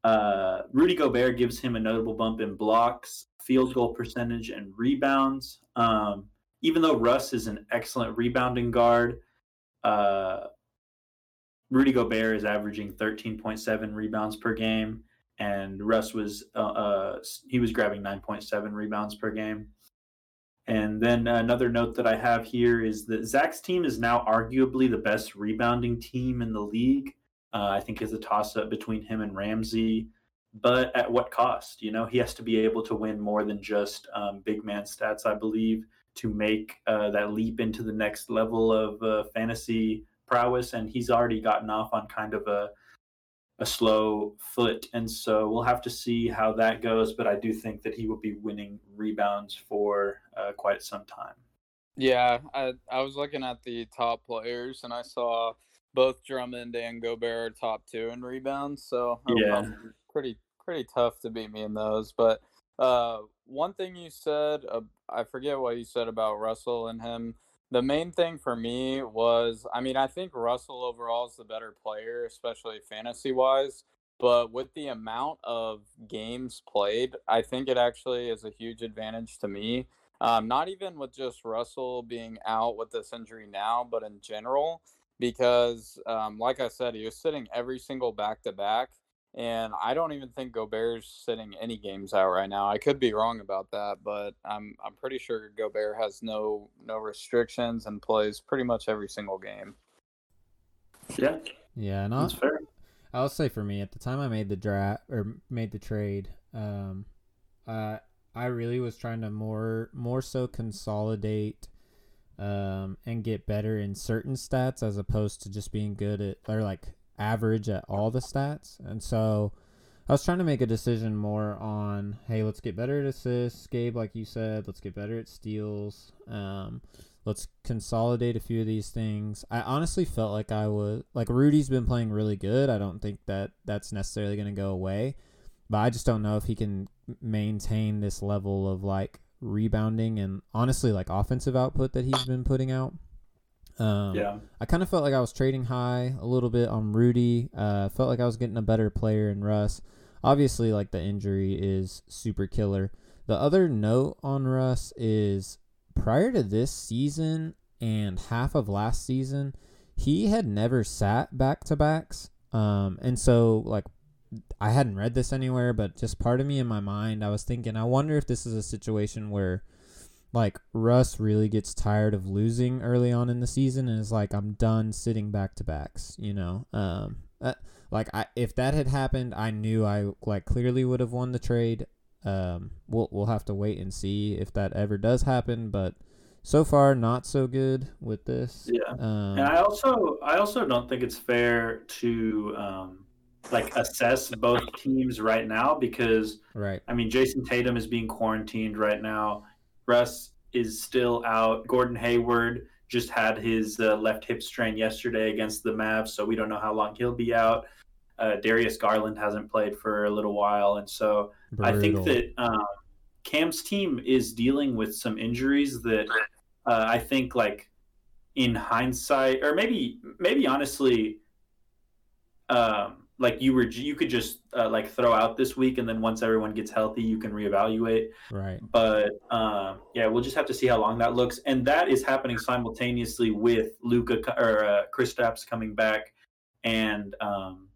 uh, Rudy Gobert gives him a notable bump in blocks, field goal percentage, and rebounds. Um, even though Russ is an excellent rebounding guard, uh, Rudy Gobert is averaging 13.7 rebounds per game, and Russ was uh, uh, he was grabbing 9.7 rebounds per game. And then another note that I have here is that Zack's team is now arguably the best rebounding team in the league. Uh, I think is a toss up between him and Ramsey, but at what cost? You know, he has to be able to win more than just um, big man stats, I believe, to make uh, that leap into the next level of uh, fantasy prowess. And he's already gotten off on kind of a a slow foot. And so we'll have to see how that goes. But I do think that he will be winning rebounds for uh, quite some time. Yeah, I, I was looking at the top players and I saw both Drummond and Gobert are top two in rebounds. So yeah, pretty pretty tough to beat me in those. But uh, one thing you said, uh, I forget what you said about Russell and him the main thing for me was I mean, I think Russell overall is the better player, especially fantasy wise. But with the amount of games played, I think it actually is a huge advantage to me. Um, not even with just Russell being out with this injury now, but in general, because um, like I said, he was sitting every single back to back. And I don't even think Gobert's sitting any games out right now. I could be wrong about that, but I'm I'm pretty sure Gobert has no no restrictions and plays pretty much every single game. Yeah. Yeah, and I'll, fair. I'll say for me at the time I made the draft or made the trade, um, uh, I really was trying to more more so consolidate um, and get better in certain stats as opposed to just being good at or like average at all the stats. And so I was trying to make a decision more on, hey, let's get better at assists, Gabe, like you said. Let's get better at steals. Um, let's consolidate a few of these things. I honestly felt like I was like Rudy's been playing really good. I don't think that that's necessarily going to go away, but I just don't know if he can maintain this level of like rebounding and honestly like offensive output that he's been putting out. Um, yeah. I kind of felt like I was trading high a little bit on Rudy. Uh, felt like I was getting a better player in Russ. Obviously, like the injury is super killer. The other note on Russ is prior to this season and half of last season, he had never sat back to backs. Um, and so like I hadn't read this anywhere, but just part of me in my mind, I was thinking, I wonder if this is a situation where like Russ really gets tired of losing early on in the season and is like, I'm done sitting back to backs, you know. Um, uh, like I, if that had happened, I knew I like clearly would have won the trade. Um, we'll we'll have to wait and see if that ever does happen, but so far not so good with this. Yeah, um, and I also I also don't think it's fair to um, like assess both teams right now because right. I mean, Jayson Tatum is being quarantined right now. Russ is still out. Gordon Hayward just had his uh, left hip strain yesterday against the Mavs, so we don't know how long he'll be out. Uh, Darius Garland hasn't played for a little while, and so Brutal. I think that um, Cam's team is dealing with some injuries that uh, I think, like in hindsight, or maybe maybe honestly, um, like you were you could just uh, like throw out this week and then once everyone gets healthy you can reevaluate. Right. But um, yeah we'll just have to see how long that looks. And that is happening simultaneously with Luka or uh, chris Kristaps coming back and um,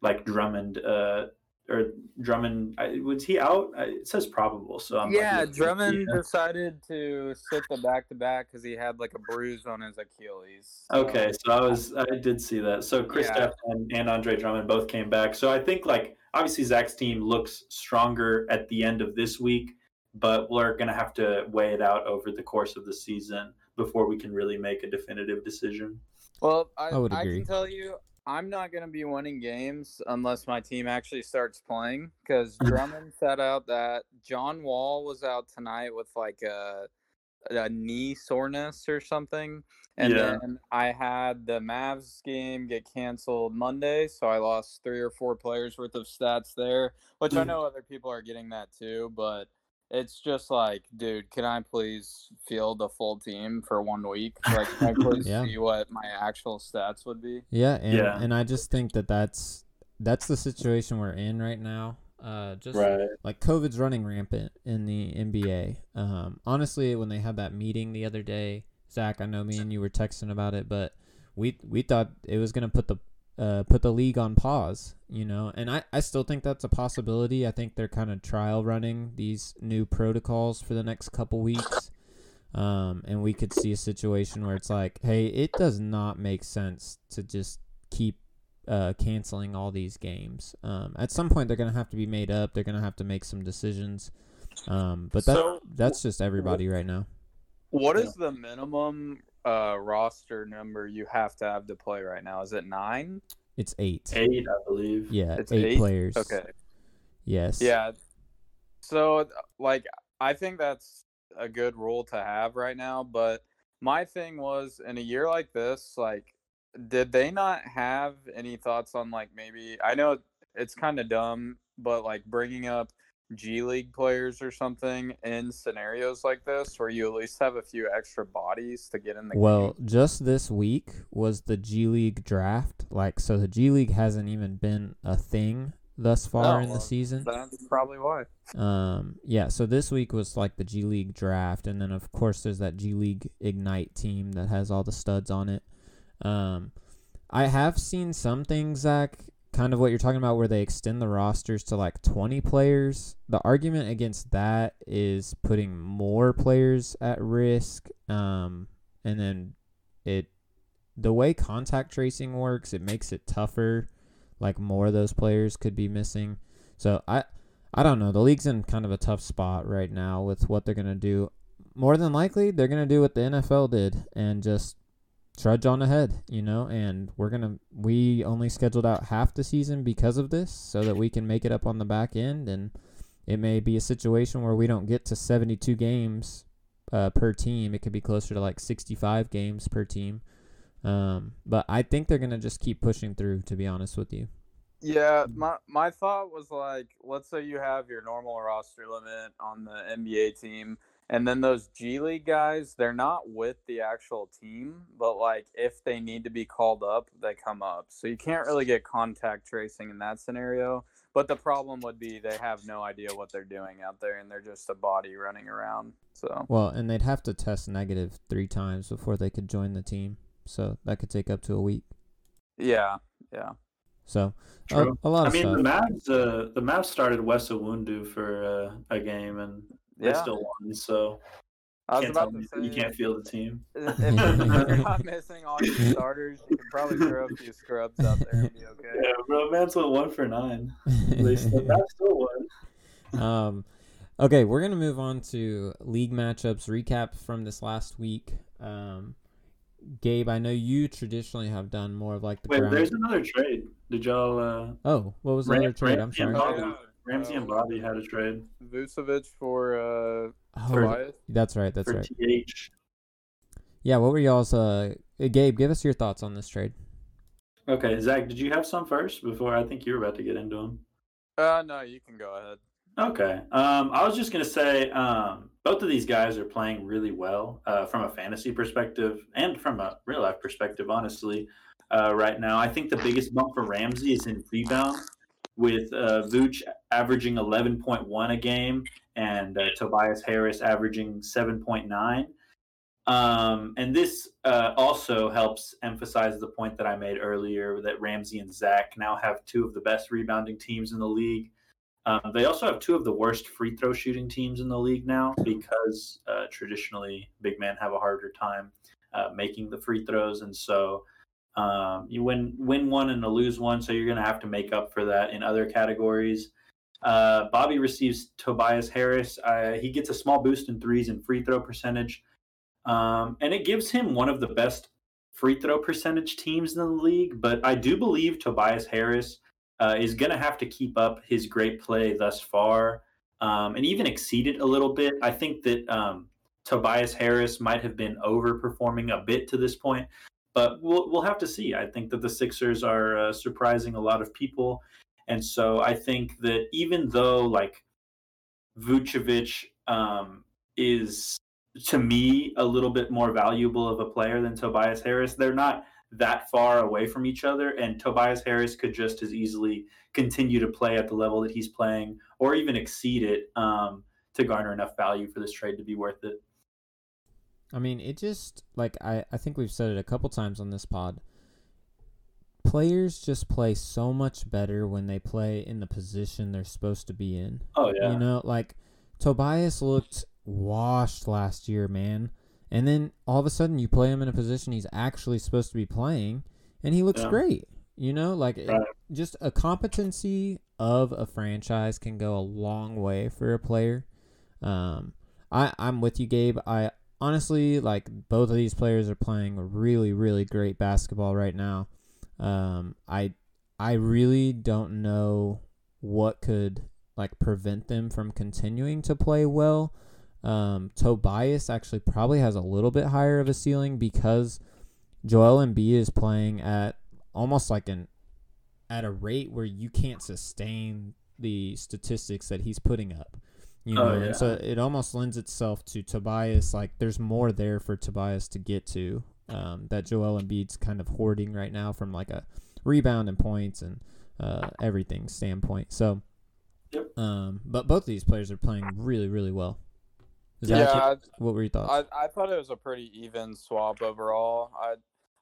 like drummond uh, or Drummond was he out? It says probable, so I'm yeah. Drummond yeah. decided to sit the back to back because he had like a bruise on his Achilles. So. Okay, so I was I did see that. So Chris yeah. and, and Andre Drummond both came back. So I think like obviously Zack's team looks stronger at the end of this week but we're going to have to weigh it out over the course of the season before we can really make a definitive decision. Well, I, I, I can tell you, I'm not going to be winning games unless my team actually starts playing because Drummond set out that John Wall was out tonight with like a, a knee soreness or something. And yeah. then I had the Mavs game get canceled Monday, so I lost three or four players worth of stats there, which I mm. know other people are getting that too, but it's just like, dude, can I please field the full team for one week? Like, can I please yeah. see what my actual stats would be? Yeah, and yeah. and I just think that that's that's the situation we're in right now. Uh, just right. like COVID's running rampant in the NBA. Um, honestly, when they had that meeting the other day, Zack, I know me and you were texting about it, but we we thought it was gonna put the uh, put the league on pause, you know, and I, I still think that's a possibility. I think they're kind of trial running these new protocols for the next couple weeks. Um, and we could see a situation where it's like, hey, it does not make sense to just keep uh, canceling all these games. Um, at some point, they're going to have to be made up. They're going to have to make some decisions. Um, but that, so, that's just everybody right now. What is the minimum uh, roster number you have to have to play right now? Is it nine? It's eight. Eight, I believe. Yeah, it's eight, eight players. Okay. Yes. Yeah. So, like, I think that's a good rule to have right now. But my thing was, in a year like this, like, did they not have any thoughts on like maybe? I know it's kind of dumb, but like bringing up G League players or something in scenarios like this where you at least have a few extra bodies to get in the well, game? just this week was the G League draft. Like, so the G League hasn't even been a thing thus far oh, in the season. That's probably why. Um, yeah. So this week was like the G League draft, and then of course there's that G League Ignite team that has all the studs on it. Um, I have seen some things, Zack, kind of what you're talking about where they extend the rosters to like 20 players. The argument against that is putting more players at risk um, and then it the way contact tracing works it makes it tougher like more of those players could be missing. So i i don't know. The league's in kind of a tough spot right now with what they're going to do. More than likely they're going to do what the nfl did and just trudge on ahead, you know, and we're going to we only scheduled out half the season because of this so that we can make it up on the back end and it may be a situation where we don't get to 72 games uh, per team. It could be closer to like 65 games per team. Um, but I think they're going to just keep pushing through to be honest with you. Yeah, my my thought was like let's say you have your normal roster limit on the NBA team and then those G League guys, they're not with the actual team, but like if they need to be called up, they come up. So you can't really get contact tracing in that scenario. But the problem would be they have no idea what they're doing out there and they're just a body running around. So Well, and they'd have to test negative 3 times before they could join the team. So that could take up to a week. Yeah, yeah. So a, a, lot of I mean, stuff. the Mavs, uh, the Mavs started Wes Iwundu for uh, a game, and they still won. So I was about to say you can't feel the team. If, if you're not missing all your starters, you can probably throw a few scrubs out there and be okay. Yeah, bro, Mavs went one for nine. they still, still won. Um, okay, we're gonna move on to league matchups recap from this last week. Um, Gabe, I know you traditionally have done more of like the. Wait, ground. there's another trade. Did y'all? Uh, oh, what was the other trade? I'm sorry. Ramsey and Bobby had a trade. Vucevic for uh oh, Tobias. That's right. That's for right. TH. Yeah, what were y'all's uh Gabe, give us your thoughts on this trade. Okay, Zack, did you have some first before I think you were about to get into them? Uh no, you can go ahead. Okay. Um I was just gonna say um both of these guys are playing really well uh, from a fantasy perspective and from a real life perspective, honestly. Uh, right now, I think the biggest bump for Ramsey is in rebound with uh, Vooch averaging 11.1 a game and uh, Tobias Harris averaging 7.9. Um, and this uh, also helps emphasize the point that I made earlier that Ramsey and Zack now have two of the best rebounding teams in the league. Um, they also have two of the worst free throw shooting teams in the league now because uh, traditionally big men have a harder time uh, making the free throws. And so um, you win win one and lose one, so you're going to have to make up for that in other categories. Uh, Bobby receives Tobias Harris. Uh, he gets a small boost in threes and free throw percentage, um, and it gives him one of the best free throw percentage teams in the league. But I do believe Tobias Harris uh, is going to have to keep up his great play thus far um, and even exceed it a little bit. I think that um, Tobias Harris might have been overperforming a bit to this point, but we'll we'll have to see. I think that the Sixers are uh, surprising a lot of people, and so I think that even though like Vucevic um, is to me a little bit more valuable of a player than Tobias Harris, they're not that far away from each other, and Tobias Harris could just as easily continue to play at the level that he's playing, or even exceed it um, to garner enough value for this trade to be worth it. I mean, it just like I, I think we've said it a couple times on this pod. Players just play so much better when they play in the position they're supposed to be in. Oh yeah. You know, like Tobias looked washed last year, man. And then all of a sudden you play him in a position he's actually supposed to be playing and he looks yeah. great. You know, like right. it, just a competency of a franchise can go a long way for a player. Um, I I'm with you, Gabe. I honestly like both of these players are playing really really great basketball right now. Um, I I really don't know what could like prevent them from continuing to play well. Um, Tobias actually probably has a little bit higher of a ceiling because Joel Embiid is playing at almost like an at a rate where you can't sustain the statistics that he's putting up. You oh, know, oh, yeah. and so it almost lends itself to Tobias. Like there's more there for Tobias to get to. Um, that Joel Embiid's kind of hoarding right now from like a rebound and points and uh, everything standpoint. So, yep. um, but both of these players are playing really, really well. Is yeah, what were your thoughts? I, I thought it was a pretty even swap overall. I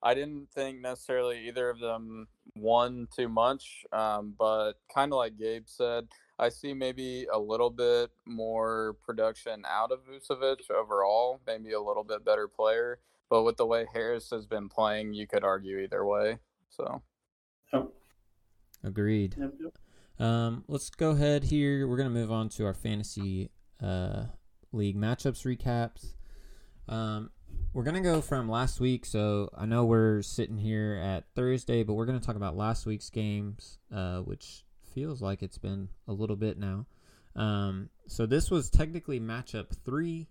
I didn't think necessarily either of them won too much, um, but kind of like Gabe said, I see maybe a little bit more production out of Vucevic overall, maybe a little bit better player. But with the way Harris has been playing, you could argue either way. So, agreed. Um, let's go ahead here. We're gonna move on to our fantasy uh, league matchups recaps. Um, we're gonna go from last week. So I know we're sitting here at Thursday, but we're gonna talk about last week's games, uh, which feels like it's been a little bit now. Um, so this was technically matchup three.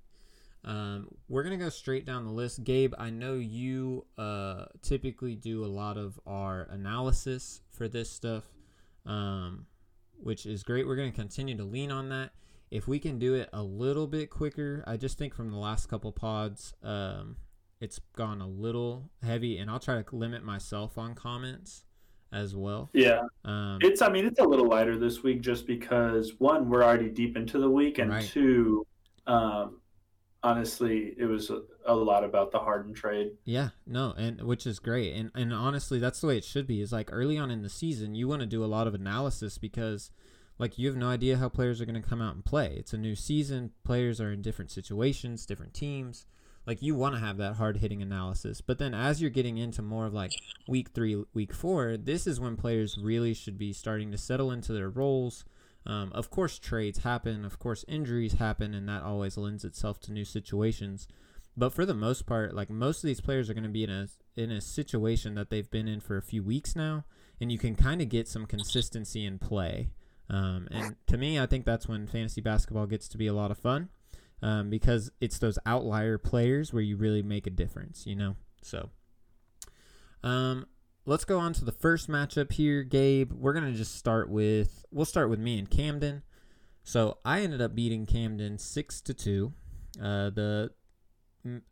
Um, we're gonna go straight down the list. Gabe, I know you uh, typically do a lot of our analysis for this stuff, um, which is great. We're gonna continue to lean on that if we can do it a little bit quicker, I just think from the last couple pods, um, it's gone a little heavy, and I'll try to limit myself on comments as well. Yeah, um, it's. I mean, it's a little lighter this week just because one, we're already deep into the week, and right. two, um, honestly, it was a, a, lot about the Harden trade. Yeah, no, and which is great, and and honestly, that's the way it should be. Is like early on in the season, you want to do a lot of analysis because like you have no idea how players are going to come out and play. It's a new season. Players are in different situations, different teams. Like you want to have that hard hitting analysis. But then as you're getting into more of like week three, week four, this is when players really should be starting to settle into their roles. Um, of course, trades happen. Of course, injuries happen, and that always lends itself to new situations. But for the most part, like most of these players are going to be in a in a situation that they've been in for a few weeks now, and you can kind of get some consistency in play. Um, and to me, I think that's when fantasy basketball gets to be a lot of fun um, because it's those outlier players where you really make a difference, you know? So, um, let's go on to the first matchup here, Gabe. We're going to just start with, we'll start with me and Camden. So I ended up beating Camden 6 to 2. Uh, the,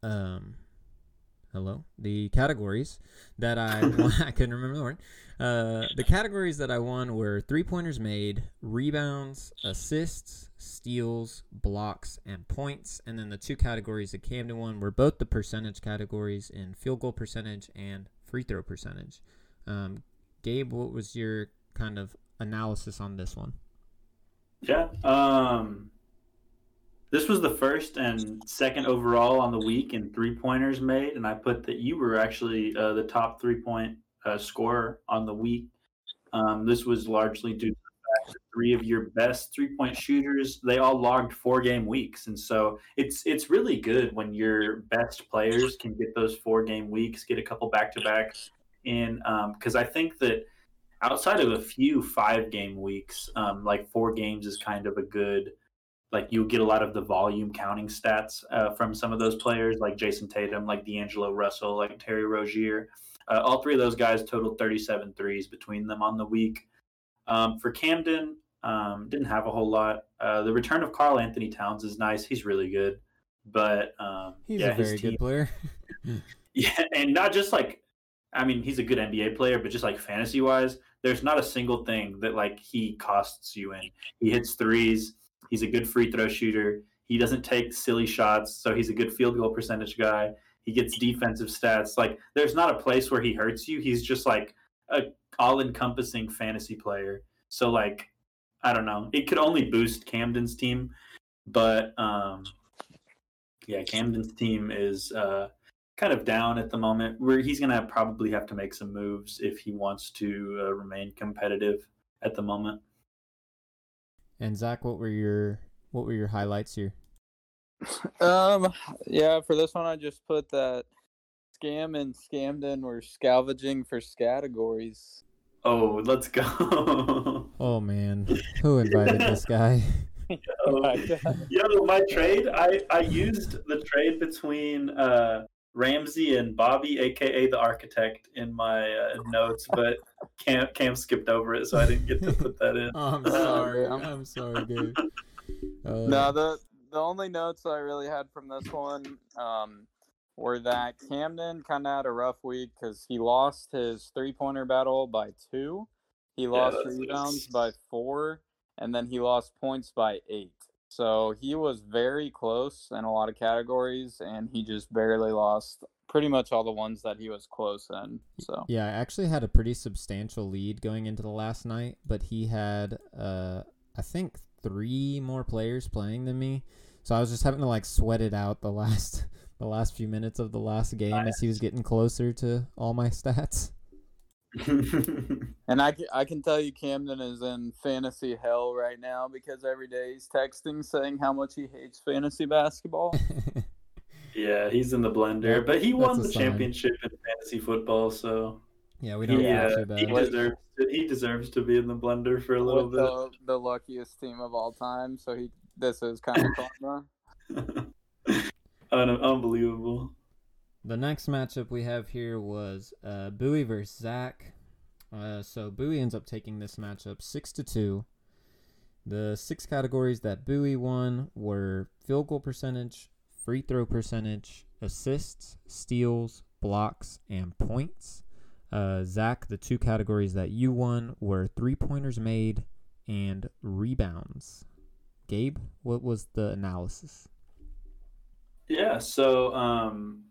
um, hello, the categories that I, I couldn't remember the word. Uh, the categories that I won were three pointers made, rebounds, assists, steals, blocks, and points. And then the two categories that Camden won were both the percentage categories in field goal percentage and free throw percentage. Um, Gabe, what was your kind of analysis on this one? Yeah. Um, this was the first and second overall on the week in three pointers made, and I put that you were actually uh, the top three point uh, scorer on the week. Um, this was largely due to the fact that three of your best three point shooters, they all logged four game weeks. And so it's it's really good when your best players can get those four game weeks, get a couple back to backs in. Because um, I think that outside of a few five game weeks, um, like four games is kind of a good like you get a lot of the volume counting stats uh, from some of those players like Jayson Tatum, like D'Angelo Russell, like Terry Rozier. Uh, all three of those guys totaled 37 threes between them on the week. Um, for Camden, um, didn't have a whole lot. Uh, the return of Karl-Anthony Towns is nice. He's really good, but um, he's yeah, a very team, good player. yeah, and not just like, I mean, he's a good NBA player, but just like fantasy wise, there's not a single thing that like he costs you in. He hits threes. He's a good free throw shooter. He doesn't take silly shots, so he's a good field goal percentage guy. He gets defensive stats. Like there's not a place where he hurts you. He's just like a all-encompassing fantasy player. So like I don't know. It could only boost Camden's team, but um yeah, Camden's team is uh kind of down at the moment. Where he's going to probably have to make some moves if he wants to uh, remain competitive at the moment. And Zack, what were your what were your highlights here? Um, yeah, for this one, I just put that Scam and Scamden were scavenging for categories. Oh, let's go! oh man, who invited this guy? Yo, yo, my trade. I I used the trade between uh Ramsey and Bobby, aka the architect, in my uh, notes, but Cam Cam skipped over it, so I didn't get to put that in. oh, I'm sorry. I'm, I'm sorry, dude. Uh, no, the the only notes I really had from this one um, were that Camden kind of had a rough week because he lost his three pointer battle by two, he lost yeah, rebounds by four, and then he lost points by eight. So he was very close in a lot of categories, and he just barely lost pretty much all the ones that he was close in. So yeah, I actually had a pretty substantial lead going into the last night, but he had uh, I think three more players playing than me, so I was just having to like sweat it out the last the last few minutes of the last game as he was getting closer to all my stats. and I, I can tell you Camden is in fantasy hell right now because every day he's texting saying how much he hates fantasy basketball. yeah, he's in the blender, but he won the sign. championship in fantasy football, so yeah, we don't yeah, he deserves to, he deserves to be in the blender for a little bit. The, the luckiest team of all time, so he this is kind of karma. Un- unbelievable. The next matchup we have here was uh, Bowie versus Zack. Uh, so Bowie ends up taking this matchup six to two. The six categories that Bowie won were field goal percentage, free throw percentage, assists, steals, blocks, and points. Uh, Zack, the two categories that you won were three pointers made and rebounds. Gabe, what was the analysis? Yeah, so um,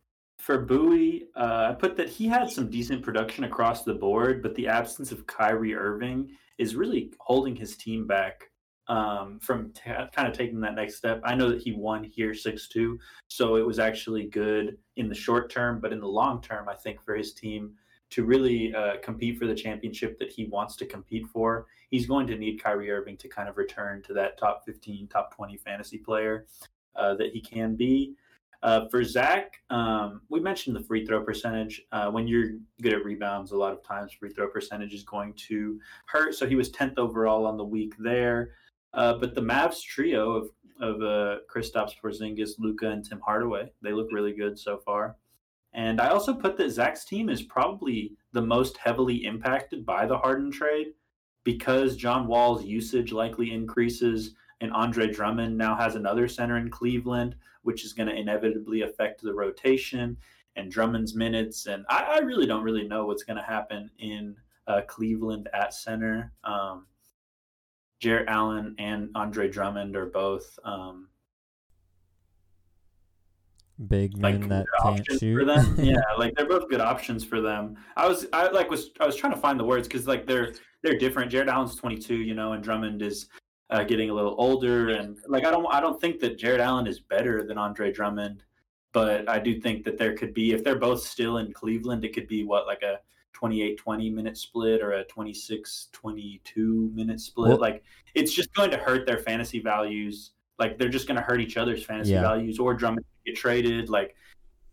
for Bowie, uh, I put that he had some decent production across the board, but the absence of Kyrie Irving is really holding his team back um, from t- kind of taking that next step. I know that he won here 6 2, so it was actually good in the short term, but in the long term, I think for his team to really uh, compete for the championship that he wants to compete for, he's going to need Kyrie Irving to kind of return to that top 15, top 20 fantasy player uh, that he can be. Uh, for Zack, um, we mentioned the free throw percentage. Uh, when you're good at rebounds, a lot of times free throw percentage is going to hurt. So he was 10th overall on the week there. Uh, but the Mavs trio of of uh, Kristaps Porzingis, Luka, and Tim Hardaway, they look really good so far. And I also put that Zack's team is probably the most heavily impacted by the Harden trade because John Wall's usage likely increases and Andre Drummond now has another center in Cleveland, which is going to inevitably affect the rotation and Drummond's minutes. And I, I really don't really know what's going to happen in uh, Cleveland at center. Um, Jarrett Allen and Andre Drummond are both um, big men like, that can't shoot. For them. yeah, like they're both good options for them. I was I like was I was trying to find the words because like they're they're different. Jarrett Allen's 22, you know, and Drummond is uh, getting a little older, and like I don't I don't think that Jarrett Allen is better than Andre Drummond, but I do think that there could be if they're both still in Cleveland, it could be what like a 28-20 minute split or a 26-22 minute split. Well, like it's just going to hurt their fantasy values. Like they're just going to hurt each other's fantasy yeah. values or Drummond get traded. Like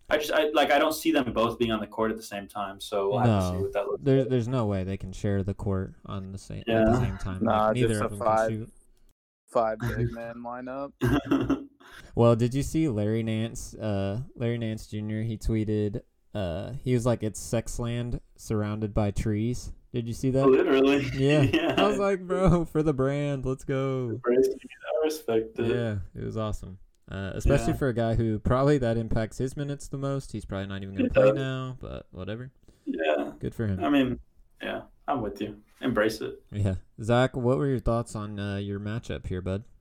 I just I like I don't see them both being on the court at the same time. So we'll no, there's there's no way they can share the court on the same yeah. at the same time. Nah, like, neither of them five, can shoot. Five big man lineup. well, did you see Larry Nance? Uh, Larry Nance Jr. He tweeted. Uh, he was like, "It's sex land surrounded by trees." Did you see that? Literally. Yeah. yeah. I was like, bro, for the brand, let's go. I respect it. Yeah, it was awesome. Uh, especially yeah. for a guy who probably that impacts his minutes the most. He's probably not even going to play does. now, but whatever. Yeah. Good for him. I mean, yeah, I'm with you. Embrace it. Yeah. Zack, what were your thoughts on uh, your matchup here, bud?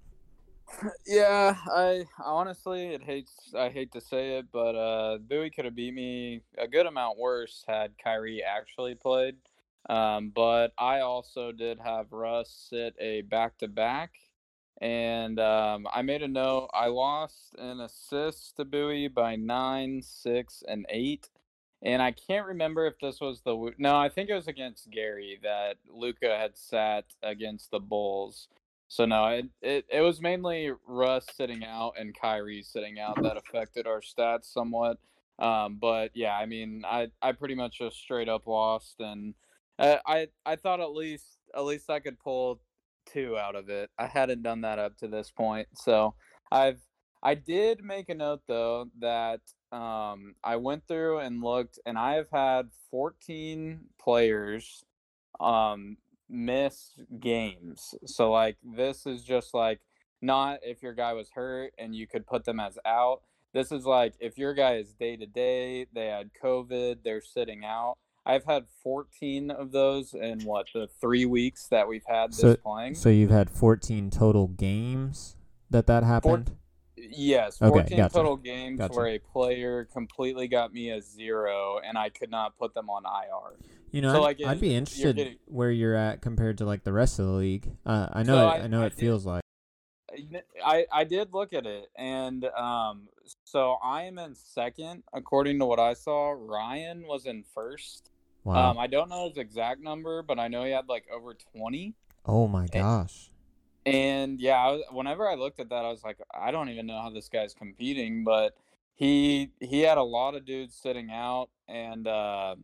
Yeah, I honestly it hates I hate to say it, but uh Bowie could have beat me a good amount worse had Kyrie actually played. Um, but I also did have Russ sit a back to back and um, I made a note. I lost an assist to Bowie by nine, six, and eight. And I can't remember if this was the no. I think it was against Gary that Luka had sat against the Bulls. So no, it, it it was mainly Russ sitting out and Kyrie sitting out that affected our stats somewhat. Um, but yeah, I mean, I I pretty much just straight up lost, and uh, I I thought at least at least I could pull two out of it. I hadn't done that up to this point. So I've I did make a note though that um, I went through and looked, and I have had 14 players um, miss games. So like this is just like not if your guy was hurt and you could put them as out. This is like if your guy is day to day, they had COVID, they're sitting out. I've had 14 of those in what the three weeks that we've had so, this playing. So you've had 14 total games that that happened. Four, yes, 14 okay, gotcha. total games gotcha. where a player completely got me a zero, and I could not put them on IR. You know, so, I'd, like, I'd be interested getting, where you're at compared to like the rest of the league. Uh, I know, so it, I, I, know I it did, feels like. I I did look at it, and um, so I am in second according to what I saw. Ryan was in first. Wow. Um, I don't know his exact number, but I know he had like over 20. Oh my gosh. And, and yeah, I was, whenever I looked at that, I was like, I don't even know how this guy's competing, but he he had a lot of dudes sitting out, and uh,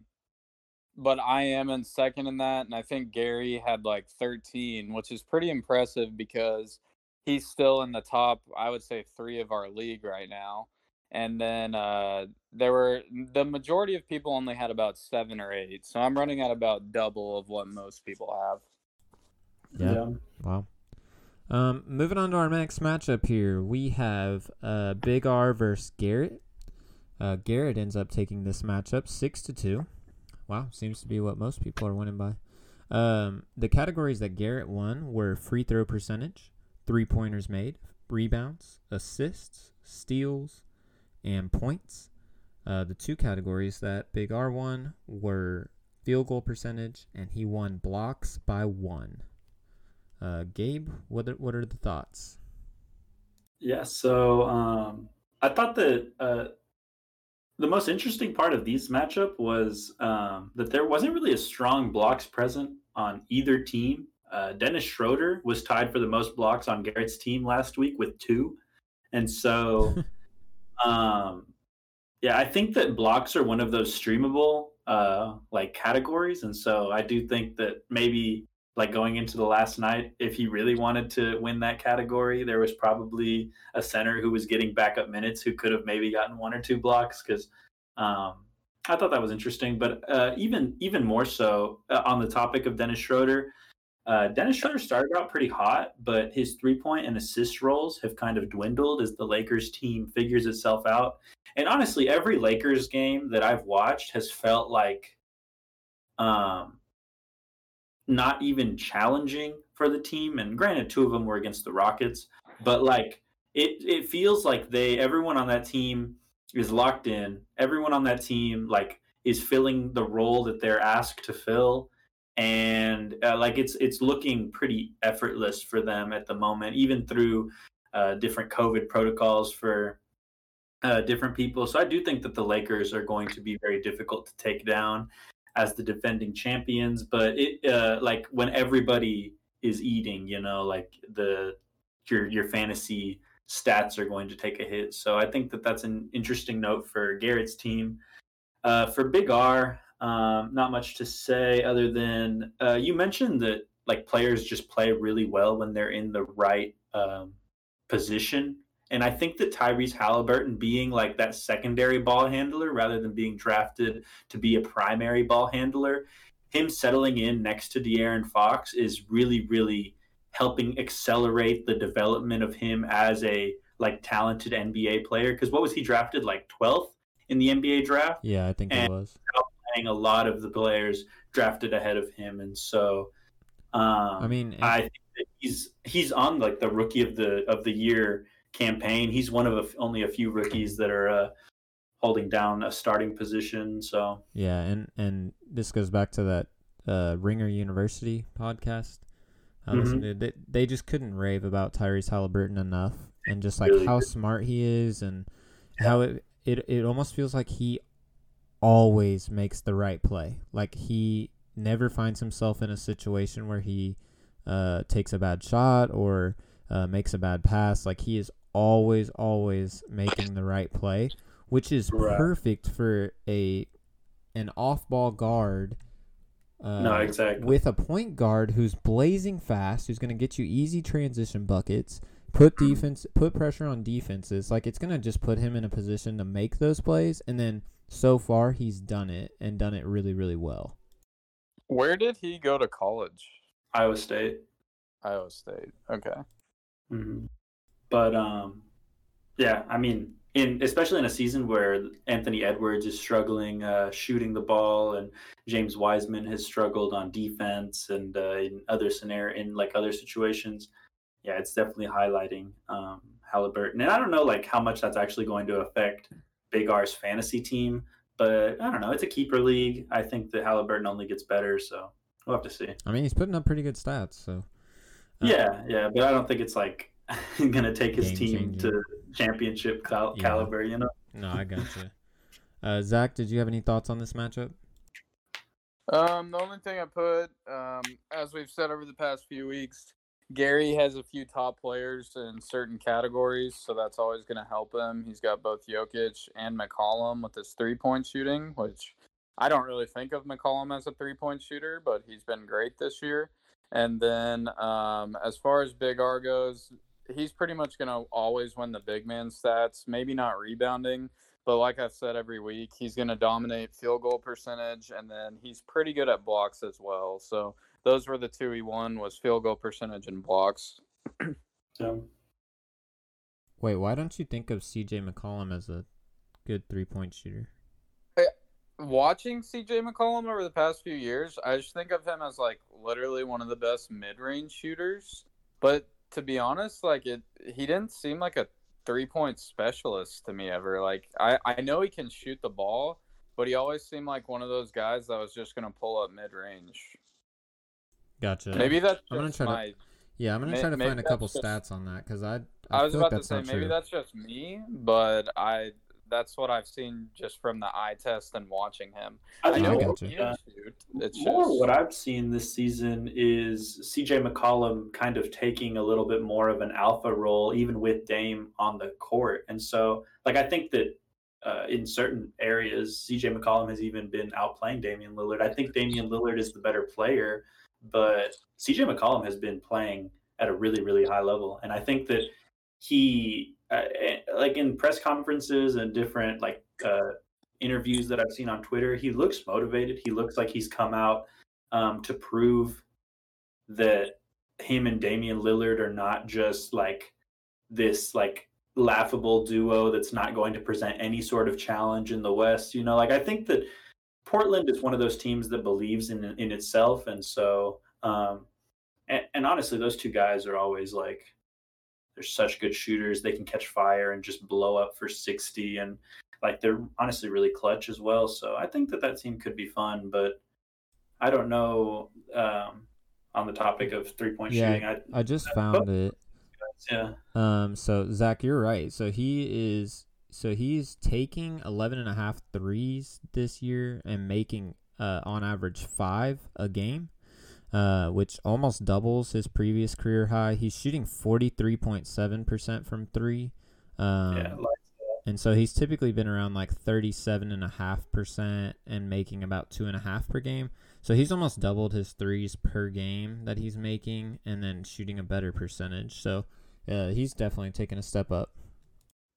but I am in second in that, and I think Gary had like 13, which is pretty impressive because he's still in the top, I would say, three of our league right now and then uh, there were the majority of people only had about seven or eight. So I'm running at about double of what most people have. Yeah. yeah. Wow. Um, moving on to our next matchup here, we have uh, Big R versus Garrett. Uh, Garrett ends up taking this matchup six to two. Wow, seems to be what most people are winning by. Um, the categories that Garrett won were free throw percentage, three pointers made, rebounds, assists, steals, and points. Uh, the two categories that Big R won were field goal percentage, and he won blocks by one. Uh, Gabe, what are, what are the thoughts? Yeah, so um, I thought that uh, the most interesting part of these matchup was um, that there wasn't really a strong blocks present on either team. Uh, Dennis Schroeder was tied for the most blocks on Garrett's team last week with two, and so Um, yeah, I think that blocks are one of those streamable uh, like categories, and so I do think that maybe like going into the last night, if he really wanted to win that category, there was probably a center who was getting backup minutes who could have maybe gotten one or two blocks because um, I thought that was interesting. But uh, even even more so uh, on the topic of Dennis Schroeder, uh, Dennis Schroeder started out pretty hot, but his three point and assist roles have kind of dwindled as the Lakers team figures itself out. And honestly, every Lakers game that I've watched has felt like um, not even challenging for the team. And granted, two of them were against the Rockets, but like it, it feels like they, everyone on that team is locked in. Everyone on that team, like, is filling the role that they're asked to fill and uh, like it's it's looking pretty effortless for them at the moment, even through uh, different COVID protocols for uh, different people. So I do think that the Lakers are going to be very difficult to take down. As the defending champions. But it uh, like when everybody is eating, you know, like the your your fantasy stats are going to take a hit. So I think that that's an interesting note for Garrett's team. Uh, for Big R, um, not much to say other than uh, you mentioned that like players just play really well when they're in the right um, position. And I think that Tyrese Halliburton being like that secondary ball handler rather than being drafted to be a primary ball handler, him settling in next to De'Aaron Fox is really, really helping accelerate the development of him as a like talented NBA player. Because what was he drafted like 12th in the NBA draft? Yeah, I think and it was. Playing a lot of the players drafted ahead of him, and so um, I mean, I think that he's he's on like the rookie of the of the year campaign. He's one of a, only a few rookies that are uh, holding down a starting position. So yeah, and and this goes back to that uh, Ringer University podcast. I mm-hmm. to. They, they just couldn't rave about Tyrese Halliburton enough, and just like really how good. smart he is, and yeah. how it, it it almost feels like he always makes the right play. Like he never finds himself in a situation where he uh, takes a bad shot or uh, makes a bad pass. Like he is always, always making the right play, which is right. perfect for a an off ball guard. Uh, no, exactly. With a point guard who's blazing fast, who's going to get you easy transition buckets, put defense, put pressure on defenses. Like it's going to just put him in a position to make those plays. And then so far, he's done it and done it really, really well. Where did he go to college? Iowa State. Iowa State. Okay. Mm-hmm. But um, yeah, I mean, in especially in a season where Anthony Edwards is struggling uh, shooting the ball, and James Wiseman has struggled on defense, and uh, in other scenario in like other situations, yeah, it's definitely highlighting um, Halliburton. And I don't know like how much that's actually going to affect Big R's fantasy team, but I don't know. It's a keeper league. I think that Halliburton only gets better, so we'll have to see. I mean, he's putting up pretty good stats, so. Uh, yeah, yeah, but I don't think it's like gonna take his team changing. to championship cal- yeah. caliber. You know. No, I got you. Uh, Zack, did you have any thoughts on this matchup? Um, the only thing I put, um, as we've said over the past few weeks, Gary has a few top players in certain categories, so that's always going to help him. He's got both Jokic and McCollum with his three point shooting, which I don't really think of McCollum as a three point shooter, but he's been great this year. And then um, as far as Big R goes, he's pretty much going to always win the big man stats, maybe not rebounding, but like I've said every week, he's going to dominate field goal percentage, and then he's pretty good at blocks as well. So those were the two he won was field goal percentage and blocks. yeah. Wait, why don't you think of C.J. McCollum as a good three point shooter? Watching C.J. McCollum over the past few years, I just think of him as like literally one of the best mid range shooters. But to be honest, like it, he didn't seem like a three point specialist to me ever. Like I, I know he can shoot the ball, but he always seemed like one of those guys that was just gonna pull up mid range. Gotcha. Maybe that's I'm gonna try my, to. Yeah, I'm gonna try to find a couple just, stats on that because I. I, I was about like to say maybe true. that's just me, but I that's what I've seen just from the eye test and watching him. I, I know uh, it's more just... what I've seen this season is CJ McCollum kind of taking a little bit more of an alpha role, even with Dame on the court. And so, like, I think that uh, in certain areas, CJ McCollum has even been outplaying Damian Lillard. I think Damian Lillard is the better player, but CJ McCollum has been playing at a really, really high level. And I think that he, uh, eh, like in press conferences and different like uh, interviews that I've seen on Twitter, he looks motivated. He looks like he's come out um, to prove that him and Damian Lillard are not just like this like laughable duo that's not going to present any sort of challenge in the West. You know, like I think that Portland is one of those teams that believes in in itself, and so um, and, and honestly, those two guys are always like they're such good shooters. They can catch fire and just blow up for sixty, and like they're honestly really clutch as well. So I think that that team could be fun, but I don't know. Um, on the topic of three point yeah, shooting, I, I just found it. Yeah. Um. So Zack, you're right. So he is so he's taking 11 and a half threes this year and making uh, on average five a game, uh, which almost doubles his previous career high. He's shooting 43.7% from three. Um, yeah, and so he's typically been around like 37.5% and making about two and a half per game. So he's almost doubled his threes per game that he's making and then shooting a better percentage. So uh, he's definitely taken a step up.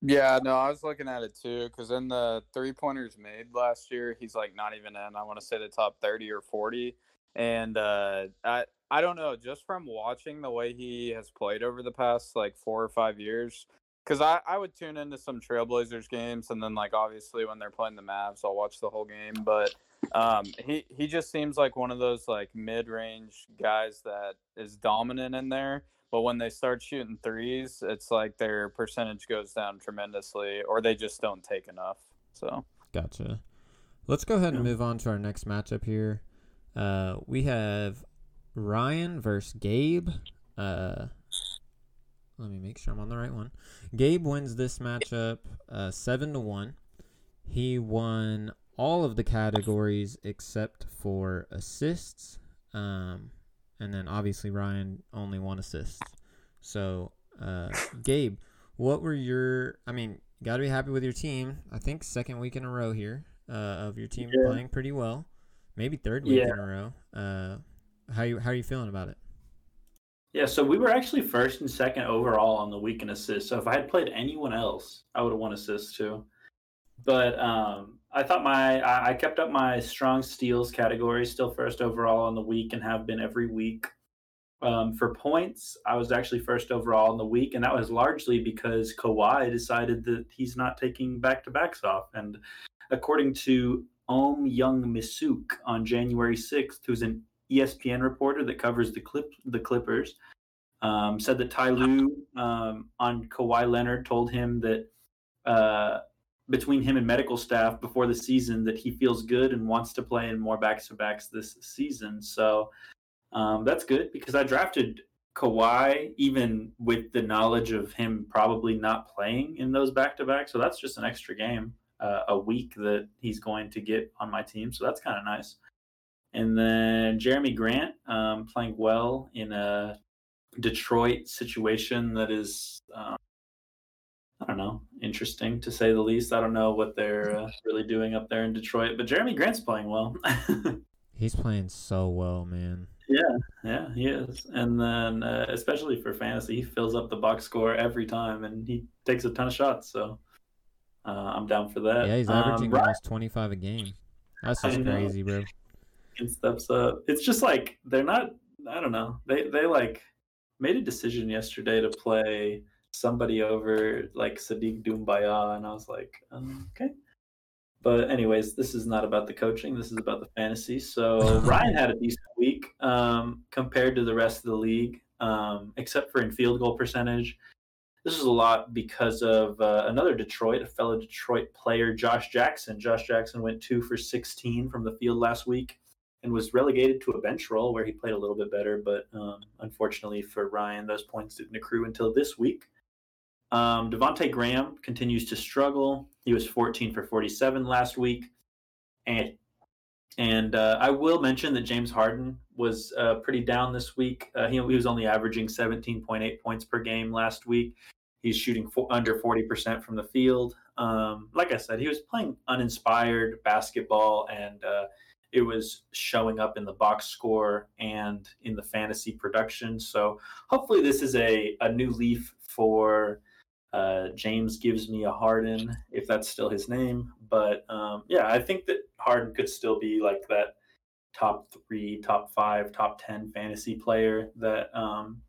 Yeah, no, I was looking at it too because in the three pointers made last year, he's like not even in. I want to say the top thirty or forty, and uh, I I don't know. Just from watching the way he has played over the past like four or five years, because I I would tune into some Trailblazers games, and then like obviously when they're playing the Mavs, I'll watch the whole game. But um, he he just seems like one of those like mid range guys that is dominant in there but when they start shooting threes, it's like their percentage goes down tremendously, or they just don't take enough. So gotcha. Let's go ahead and move on to our next matchup here. Uh, we have Ryan versus Gabe. Uh, let me make sure I'm on the right one. Gabe wins this matchup uh, seven to one. He won all of the categories except for assists. Um, and then obviously Ryan only one assist. So, uh, Gabe, what were your? I mean, got to be happy with your team. I think second week in a row here uh, of your team yeah. playing pretty well. Maybe third week yeah. in a row. Uh, how you how are you feeling about it? Yeah, so we were actually first and second overall on the week in assists. So if I had played anyone else, I would have won assists too. But um, I thought my I kept up my strong steals category, still first overall on the week, and have been every week. Um, for points, I was actually first overall in the week, and that was largely because Kawhi decided that he's not taking back to backs off. And according to Ohm Youngmisuk on January 6th, who's an ESPN reporter that covers the clip the Clippers, um, said that Ty Lue um, on Kawhi Leonard told him that uh, between him and medical staff before the season that he feels good and wants to play in more backs to backs this season. So um, that's good because I drafted Kawhi even with the knowledge of him probably not playing in those back to backs. So that's just an extra game uh, a week that he's going to get on my team. So that's kind of nice. And then Jerami Grant um, playing well in a Detroit situation that is um, I don't know, interesting to say the least. I don't know what they're uh, really doing up there in Detroit, but Jerami Grant's playing well. He's playing so well, man. Yeah, yeah, he is. And then, uh, especially for fantasy, he fills up the box score every time, and he takes a ton of shots. So uh, I'm down for that. Yeah, he's averaging um, almost 25 a game. That's just crazy, bro. And steps up. It's just like they're not. I don't know. They they like made a decision yesterday to play somebody over like Saddiq Doumbouya, and I was like, um, okay. But anyways, this is not about the coaching. This is about the fantasy. So Ryan had a decent week um, compared to the rest of the league, um, except for in field goal percentage. This is a lot because of uh, another Detroit, a fellow Detroit player, Josh Jackson. Josh Jackson went two for 16 from the field last week and was relegated to a bench role where he played a little bit better. But um, unfortunately for Ryan, those points didn't accrue until this week. Um, Graham continues to struggle. He was 14 for 47 last week, and and uh, I will mention that James Harden was uh, pretty down this week. Uh, he, he, was only averaging 17.8 points per game last week. He's shooting under 40% from the field. Um, like I said, he was playing uninspired basketball, and uh, it was showing up in the box score and in the fantasy production. So hopefully, this is a, a new leaf for uh, James gives me a Harden, if that's still his name. But um, yeah, I think that Harden could still be like that top three, top five, top ten fantasy player that um,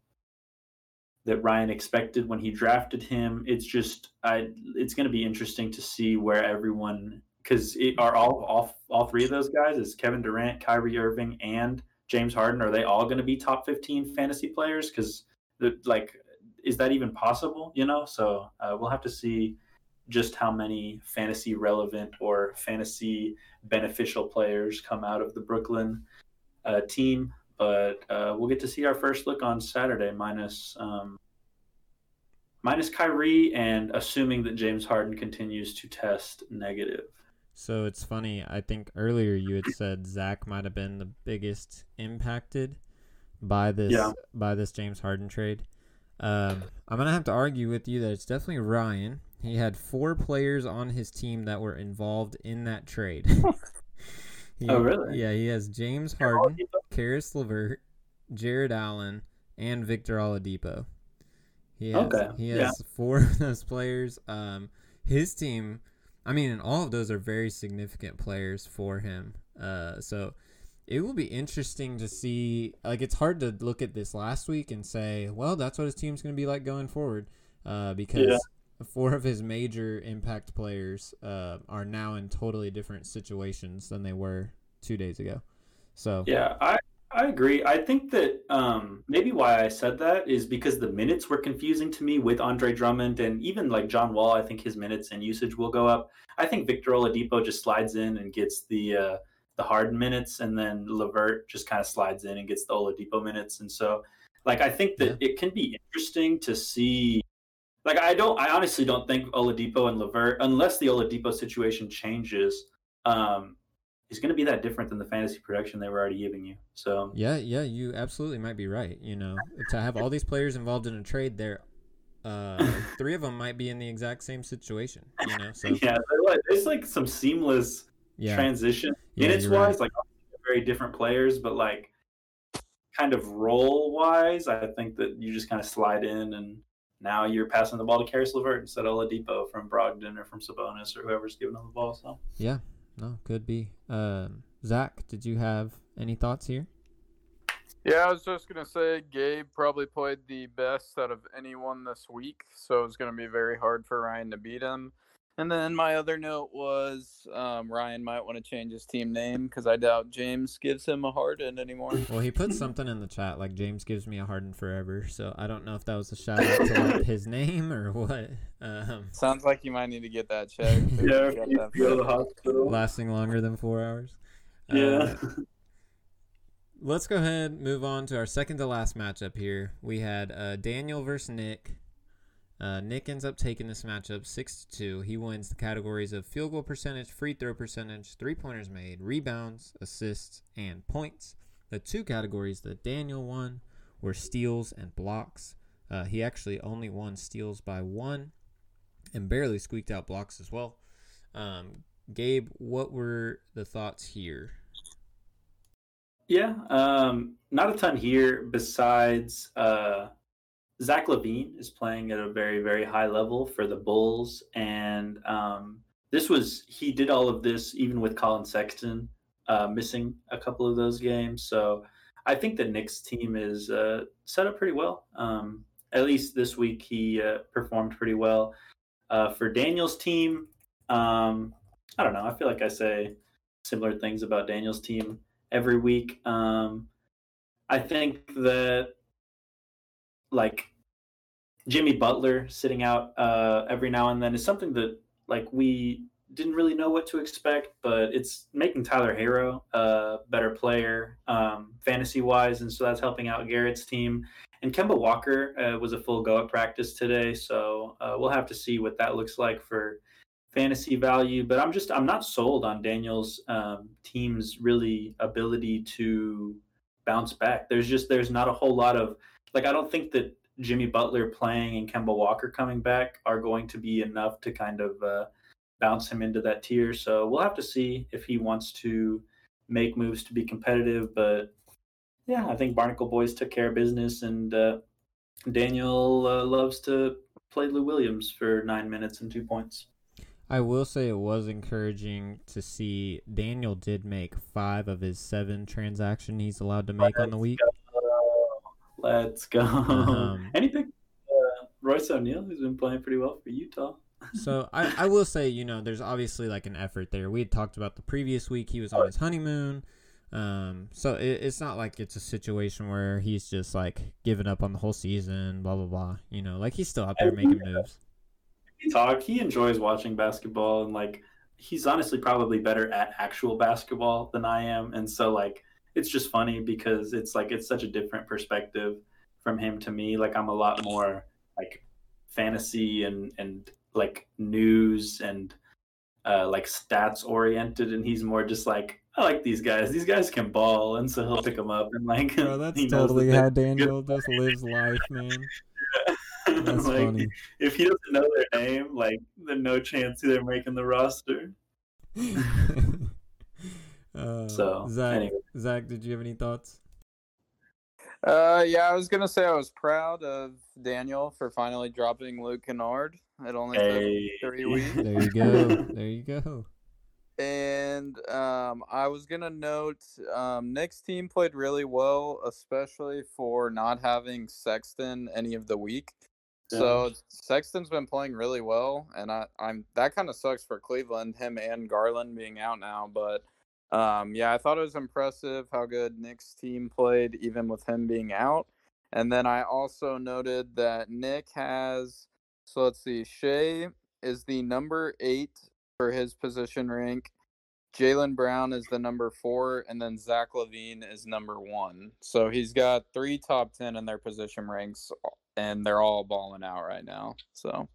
that Ryan expected when he drafted him. It's just I it's going to be interesting to see where everyone because are all all all three of those guys is Kevin Durant, Kyrie Irving, and James Harden. Are they all going to be top fifteen fantasy players? Because like is that even possible? You know, so uh, we'll have to see just how many fantasy relevant or fantasy beneficial players come out of the Brooklyn uh, team. But uh, we'll get to see our first look on Saturday, minus um, minus Kyrie, and assuming that James Harden continues to test negative. So it's funny. I think earlier you had said Zack might have been the biggest impacted by this yeah. by this James Harden trade. Um, I'm gonna have to argue with you that it's definitely Ryan. He had four players on his team that were involved in that trade. he, oh, really? Yeah, he has James Harden, Caris LeVert, Jarrett Allen, and Victor Oladipo. He has, okay. He has yeah. four of those players. Um, his team, I mean, and all of those are very significant players for him. Uh, so it will be interesting to see. Like, it's hard to look at this last week and say, well, that's what his team's going to be like going forward, uh, because yeah. Four of his major impact players uh, are now in totally different situations than they were two days ago. So yeah, I I agree. I think that um, maybe why I said that is because the minutes were confusing to me with Andre Drummond and even like John Wall. I think his minutes and usage will go up. I think Victor Oladipo just slides in and gets the uh, the Harden minutes, and then LeVert just kind of slides in and gets the Oladipo minutes. And so, like, I think that yeah. it can be interesting to see. Like, I don't, I honestly don't think Oladipo and LeVert, unless the Oladipo situation changes, um, is going to be that different than the fantasy production they were already giving you. So yeah, yeah, you absolutely might be right. You know, to have all these players involved in a trade, there, uh, three of them might be in the exact same situation. You know, so yeah, it's like some seamless yeah. transition yeah, minutes wise, right. like very different players, but like kind of role wise, I think that you just kind of slide in and now you're passing the ball to Caris LeVert instead of Oladipo from Brogdon or from Sabonis or whoever's giving them the ball. So yeah, no, could be. Um, Zack, did you have any thoughts here? Yeah, I was just gonna say Gabe probably played the best out of anyone this week, so it's gonna be very hard for Ryan to beat him. And then my other note was um, Ryan might want to change his team name because I doubt James gives him a Harden anymore. Well, he put something in the chat like James gives me a Harden forever. So I don't know if that was a shout out to like, his name or what. Um, Sounds like you might need to get that checked. yeah, you go to the hospital. Lasting longer than four hours. Yeah. Uh, let's go ahead move on to our second to last matchup here. We had uh, Daniel versus Nick. Uh, Nick ends up taking this matchup six to two. He wins the categories of field goal percentage, free throw percentage, three pointers made, rebounds, assists, and points. The two categories that Daniel won were steals and blocks. Uh, he actually only won steals by one, and barely squeaked out blocks as well. Um, Gabe, what were the thoughts here? Yeah, um, not a ton here besides. Uh Zach LaVine is playing at a very, very high level for the Bulls. And um, this was, he did all of this even with Collin Sexton uh, missing a couple of those games. So I think the Nick's team is uh, set up pretty well. Um, at least this week, he uh, performed pretty well. Uh, for Daniel's team, um, I don't know. I feel like I say similar things about Daniel's team every week. Um, I think that like Jimmy Butler sitting out uh, every now and then is something that like we didn't really know what to expect, but it's making Tyler Herro a better player um, fantasy wise, and so that's helping out Garrett's team. And Kemba Walker uh, was a full go at practice today, so uh, we'll have to see what that looks like for fantasy value. But I'm just I'm not sold on Daniel's um, team's really ability to bounce back. There's just there's not a whole lot of like I don't think that Jimmy Butler playing and Kemba Walker coming back are going to be enough to kind of uh, bounce him into that tier. So we'll have to see if he wants to make moves to be competitive. But yeah, I think Barnacle Boys took care of business, and uh, Daniel uh, loves to play Lou Williams for nine minutes and two points. I will say it was encouraging to see Daniel did make five of his seven transaction he's allowed to make on the week. Go. Let's go. Um, and he picked uh, Royce O'Neale, who's been playing pretty well for Utah. so I, I will say, you know, there's obviously like an effort there. We had talked about the previous week he was on his honeymoon. Um, so it, it's not like it's a situation where he's just like giving up on the whole season, blah blah blah. You know, like he's still out there making moves. He talk. He enjoys watching basketball, and like he's honestly probably better at actual basketball than I am. And so like it's just funny because it's like it's such a different perspective from him to me. Like I'm a lot more like fantasy and and like news and uh, like stats oriented, and he's more just like I like these guys. These guys can ball, and so he'll pick them up and like. Bro, that's totally how Daniel just lives life, man. That's like, funny. If he doesn't know their name, like, there's no chance they're making the roster. uh, so, Zack, anyway. Zack, did you have any thoughts? Uh, yeah, I was gonna say I was proud of Daniel for finally dropping Luke Kennard. It only hey. took three weeks. There you go. There you go. And um, I was gonna note um, Nick's team played really well, especially for not having Sexton any of the week. Yeah. So Sexton's been playing really well, and I, I'm that kind of sucks for Cleveland, him and Garland being out now. But um, yeah, I thought it was impressive how good Nick's team played, even with him being out. And then I also noted that Nick has so let's see, Shai is the number eight for his position rank. Jaylen Brown is the number four, and then Zach LaVine is number one. So he's got three top ten in their position ranks, and they're all balling out right now. So,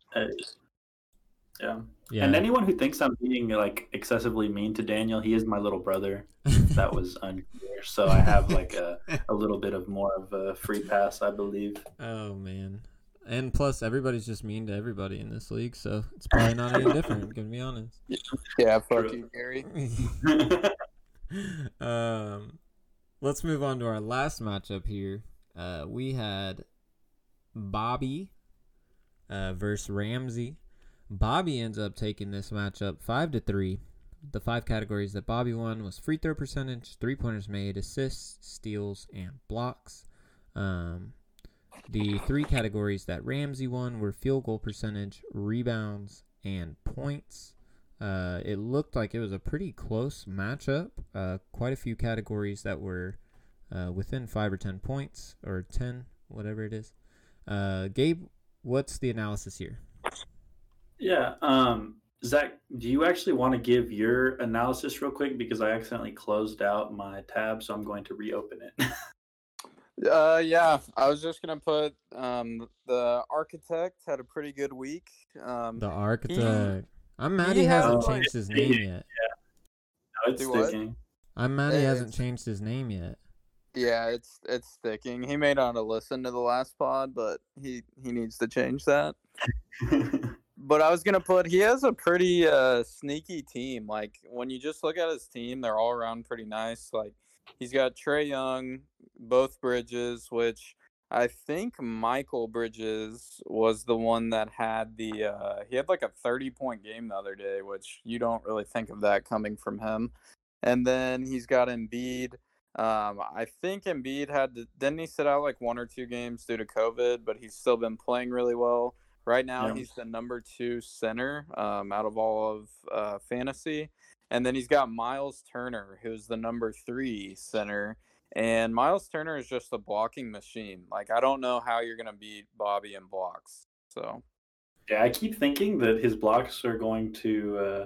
yeah. yeah. And anyone who thinks I'm being like excessively mean to Daniel, he is my little brother. that was unclear. So I have like a, a little bit of more of a free pass, I believe. Oh man. And plus, everybody's just mean to everybody in this league, so it's probably not any different. Gonna be honest. Yeah, fuck you, Gary. um, let's move on to our last matchup here. Uh, we had Bobby uh, versus Ramsey. Bobby ends up taking this matchup five to three. The five categories that Bobby won was free throw percentage, three pointers made, assists, steals, and blocks. Um, the three categories that Ramsey won were field goal percentage, rebounds, and points. Uh, it looked like it was a pretty close matchup. Uh, quite a few categories that were uh, within five or ten points, or ten, whatever it is. Uh, Gabe, what's the analysis here? Yeah, um, Zack, do you actually want to give your analysis real quick because I accidentally closed out my tab, so I'm going to reopen it. Uh, yeah, I was just gonna put um the architect had a pretty good week. Um, the architect. He, I'm mad he, he hasn't oh, changed his name yet. Yeah. No, it's sticking. I'm mad he hasn't changed his name yet. Yeah, it's it's sticking. He may not have listened to the last pod, but he he needs to change that. but I was gonna put he has a pretty uh sneaky team. Like when you just look at his team, they're all around pretty nice. Like He's got Trae Young, both Bridges, which I think Michael Bridges was the one that had the uh, he had like a 30 point game the other day, which you don't really think of that coming from him. And then he's got Embiid. Um, I think Embiid had to, didn't he sit out like one or two games due to COVID, but he's still been playing really well. Right now, yeah. he's the number two center um, out of all of uh, fantasy. And then he's got Miles Turner, who's the number three center. And Miles Turner is just a blocking machine. Like I don't know how you're gonna beat Bobby in blocks. So yeah, I keep thinking that his blocks are going to uh,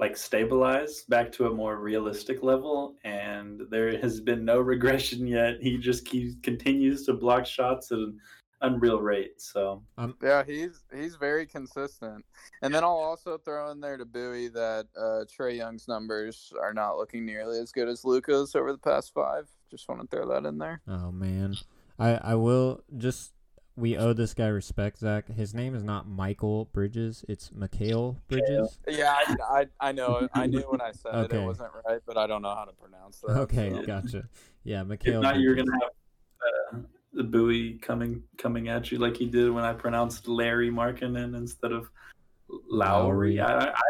like stabilize back to a more realistic level, and there has been no regression yet. He just keeps continues to block shots and unreal rate. So um, yeah, he's he's very consistent. And then I'll also throw in there to Bowie that uh, Trae Young's numbers are not looking nearly as good as Luka's over the past five. Just want to throw that in there. Oh man, I I will just. We owe this guy respect, Zack. His name is not Michael Bridges; it's Mikal Bridges. Yeah, I, I, I know. I knew when I said okay. it, it wasn't right, but I don't know how to pronounce that. Okay, so. gotcha. Yeah, Mikal. If not, you're gonna have uh, the buoy coming coming at you like he did when I pronounced Larry Markkanen instead of Lowry. Lowry. I, I,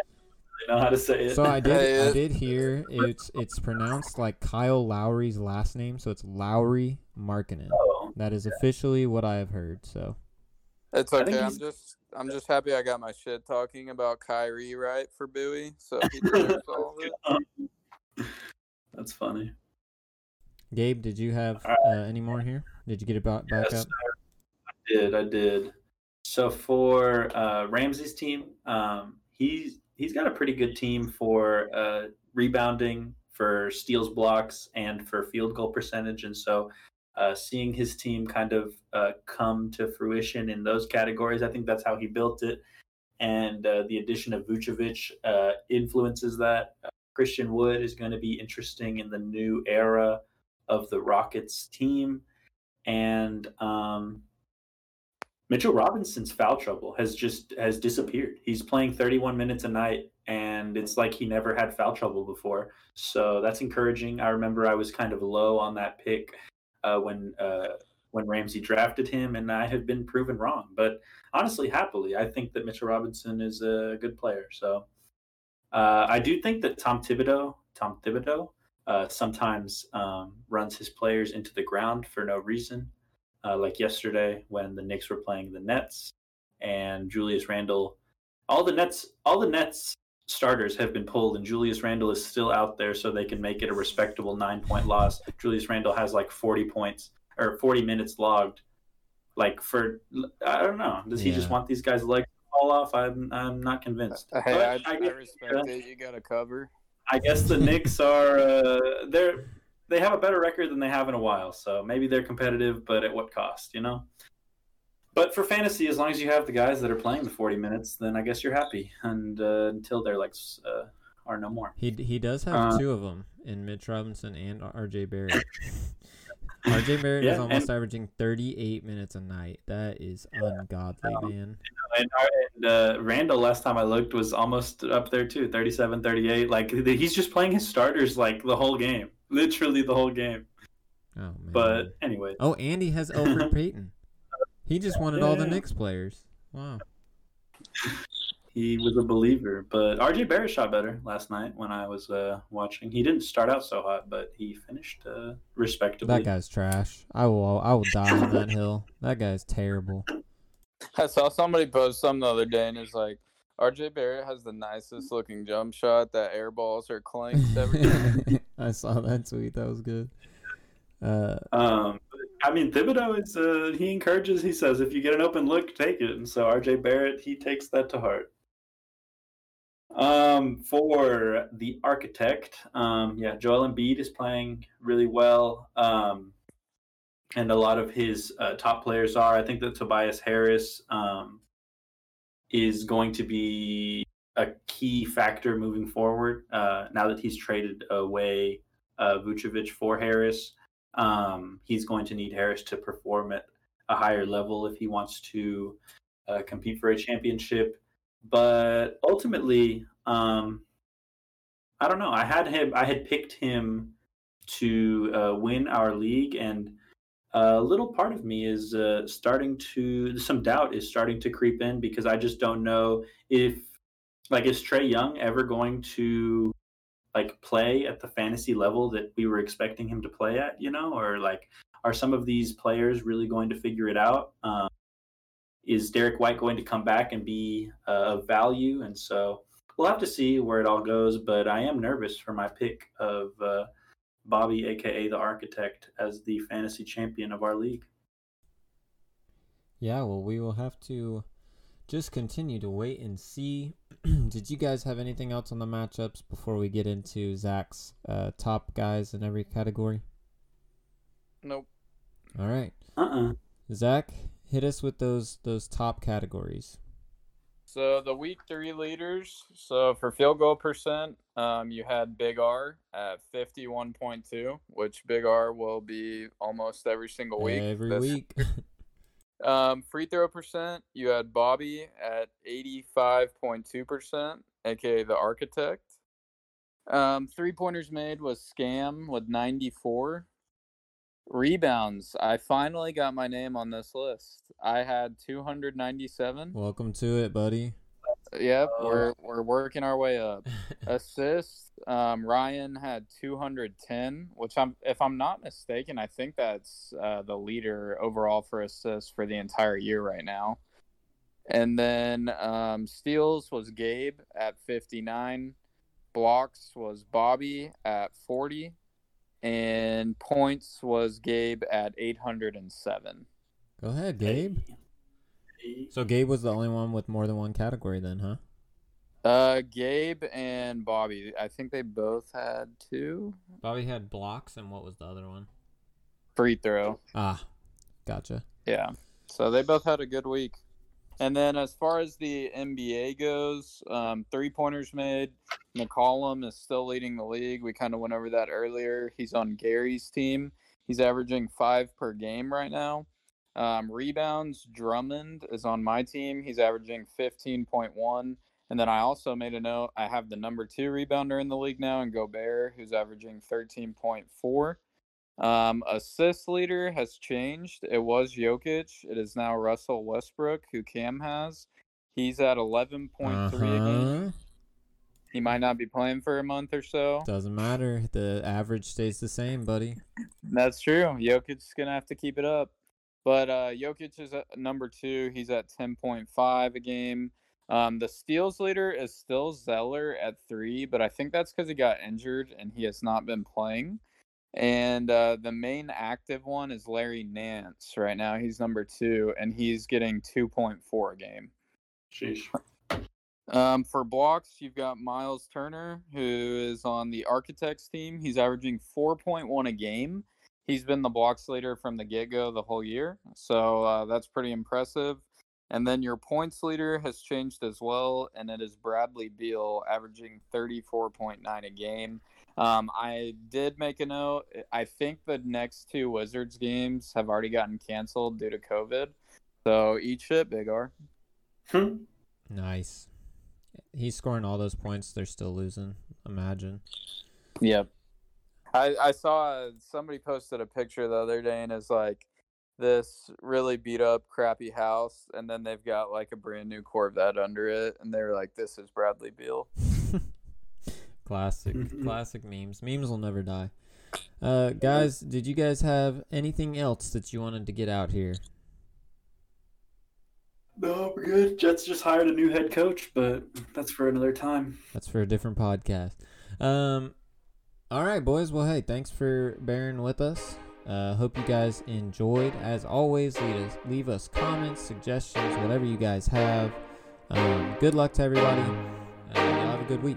don't know how to say it. So I did I did hear it's it's pronounced like Kyle Lowry's last name, so it's Lowry Markkanen. Oh, that is officially what I have heard. So it's okay. I'm just I'm just happy I got my shit talking about Kyrie right for Bowie. So he deserves all of it. That's funny. Gabe, did you have uh, any more here? Did you get it back, back yes, up? I did. I did. So for uh, Ramsey's team, um, he's he's got a pretty good team for uh, rebounding, for steals, blocks, and for field goal percentage. And so, uh, seeing his team kind of uh, come to fruition in those categories, I think that's how he built it. and uh, the addition of Vucevic uh, influences that. Uh, Christian Wood is going to be interesting in the new era of the Rockets team, and um, Mitchell Robinson's foul trouble has just has disappeared. He's playing 31 minutes a night, and it's like he never had foul trouble before. So that's encouraging. I remember I was kind of low on that pick uh, when uh, when Ramsey drafted him, and I have been proven wrong. But honestly, happily, I think that Mitchell Robinson is a good player. So uh, I do think that Tom Thibodeau, Tom Thibodeau, uh, sometimes um, runs his players into the ground for no reason. Uh, like yesterday when the Knicks were playing the Nets, and Julius Randle, all the Nets, all the Nets starters have been pulled, and Julius Randle is still out there, so they can make it a respectable nine point loss. Julius Randle has like forty points or 40 minutes logged. Like for, I don't know. Does he yeah. just want these guys' legs to fall off? I'm, I'm not convinced. Uh, hey, I, I, I, respect uh, it. You got to cover. I guess the Knicks are uh, they're they have a better record than they have in a while, so maybe they're competitive, but at what cost? You know. But for fantasy, as long as you have the guys that are playing the 40 minutes, then I guess you're happy. And uh, until they're like uh, are no more. He he does have uh, two of them in Mitch Robinson and R.J. Barrett. RJ Barrett yeah, is almost and, averaging 38 minutes a night. That is yeah, ungodly, um, man. And, and uh, Randle, last time I looked, was almost up there too 37, 38. Like, he's just playing his starters like the whole game. Literally the whole game. Oh, man. But anyway. Oh, Andy has Elfrid Payton. He just wanted yeah. all the Knicks players. Wow he was a believer. But RJ Barrett shot better last night when I was uh, watching. He didn't start out so hot, but he finished uh, respectably. That guy's trash. I will I will die on that hill. That guy's terrible. I saw somebody post something the other day, and it's like RJ Barrett has the nicest looking jump shot that air balls are clanked every I saw that tweet. That was good. Uh, um, I mean, Thibodeau is uh, he encourages. He says, if you get an open look, take it. And so RJ Barrett, he takes that to heart. Um, for the architect, um, yeah, Joel Embiid is playing really well. Um, and a lot of his uh, top players are. I think that Tobias Harris um, is going to be a key factor moving forward. Uh, now that he's traded away uh, Vucevic for Harris, um, he's going to need Harris to perform at a higher level if he wants to uh, compete for a championship. But ultimately, um, I don't know. I had him. I had picked him to uh, win our league, and a little part of me is uh, starting to. Some doubt is starting to creep in because I just don't know if, like, is Trae Young ever going to like play at the fantasy level that we were expecting him to play at? You know, or like, are some of these players really going to figure it out? Um, is Derrick White going to come back and be uh, of value? And so we'll have to see where it all goes. But I am nervous for my pick of uh, Bobby, aka the Architect, as the fantasy champion of our league. Yeah, well, we will have to just continue to wait and see. Did you guys have anything else on the matchups before we get into Zack's uh, top guys in every category? Nope. All right. Uh uh-uh. uh Zach, hit us with those those top categories. So the week three leaders. So for field goal percent, um, you had Big R at fifty one point two, which Big R will be almost every single week. Every this, week. um, free throw percent, you had Bobby at eighty five point two percent, aka the architect. Um, three pointers made was Scam with ninety four. Rebounds. I finally got my name on this list. I had 297. Welcome to it, buddy. Yep, oh. we're we're working our way up. Assists. Um, Ryan had 210, which I'm, if I'm not mistaken, I think that's uh, the leader overall for assists for the entire year right now. And then um, steals was Gabe at 59. Blocks was Bobby at 40 and points was Gabe at 807. Go ahead, Gabe. So Gabe was the only one with more than one category then, huh? Uh, Gabe and Bobby. I think they both had two. Bobby had blocks, and what was the other one? Free throw. Ah, gotcha. Yeah. So they both had a good week. And then as far as the NBA goes, um, three pointers made. McCollum is still leading the league. We kind of went over that earlier. He's on Gary's team. He's averaging five per game right now. Um, rebounds, Drummond is on my team. He's averaging 15.1. And then I also made a note. I have the number two rebounder in the league now, and Gobert, who's averaging 13.4. Um, assist leader has changed. It was Jokic. It is now Russell Westbrook, who Cam has. He's at 11.3 uh-huh. a game. He might not be playing for a month or so. Doesn't matter. The average stays the same, buddy. That's true. Jokic's going to have to keep it up. But uh, Jokic is at number two. He's at 10.5 a game. Um, the steals leader is still Zeller at three, but I think that's because he got injured and he has not been playing. And uh, the main active one is Larry Nance right now. He's number two, and he's getting 2.4 a game. Sheesh. Um, for blocks, you've got Miles Turner, who is on the Architects team. He's averaging 4.1 a game. He's been the blocks leader from the get go the whole year. So uh, that's pretty impressive. And then your points leader has changed as well, and it is Bradley Beal, averaging 34.9 a game. Um, I did make a note. I think the next two Wizards games have already gotten canceled due to COVID. So eat shit, Big R. Hmm. nice. He's scoring all those points. They're still losing. Imagine. Yep. I I saw somebody posted a picture the other day and is like this really beat up crappy house and then they've got like a brand new Corvette under it and they're like this is Bradley Beal. Classic, classic memes. Memes will never die. Uh, guys, did you guys have anything else that you wanted to get out here? No, we're good. Jets just hired a new head coach, but that's for another time. That's for a different podcast. Um, all right, boys. Well, hey, thanks for bearing with us. Uh, hope you guys enjoyed. As always, leave us, leave us comments, suggestions, whatever you guys have. Um, good luck to everybody. Uh, y'all have a good week.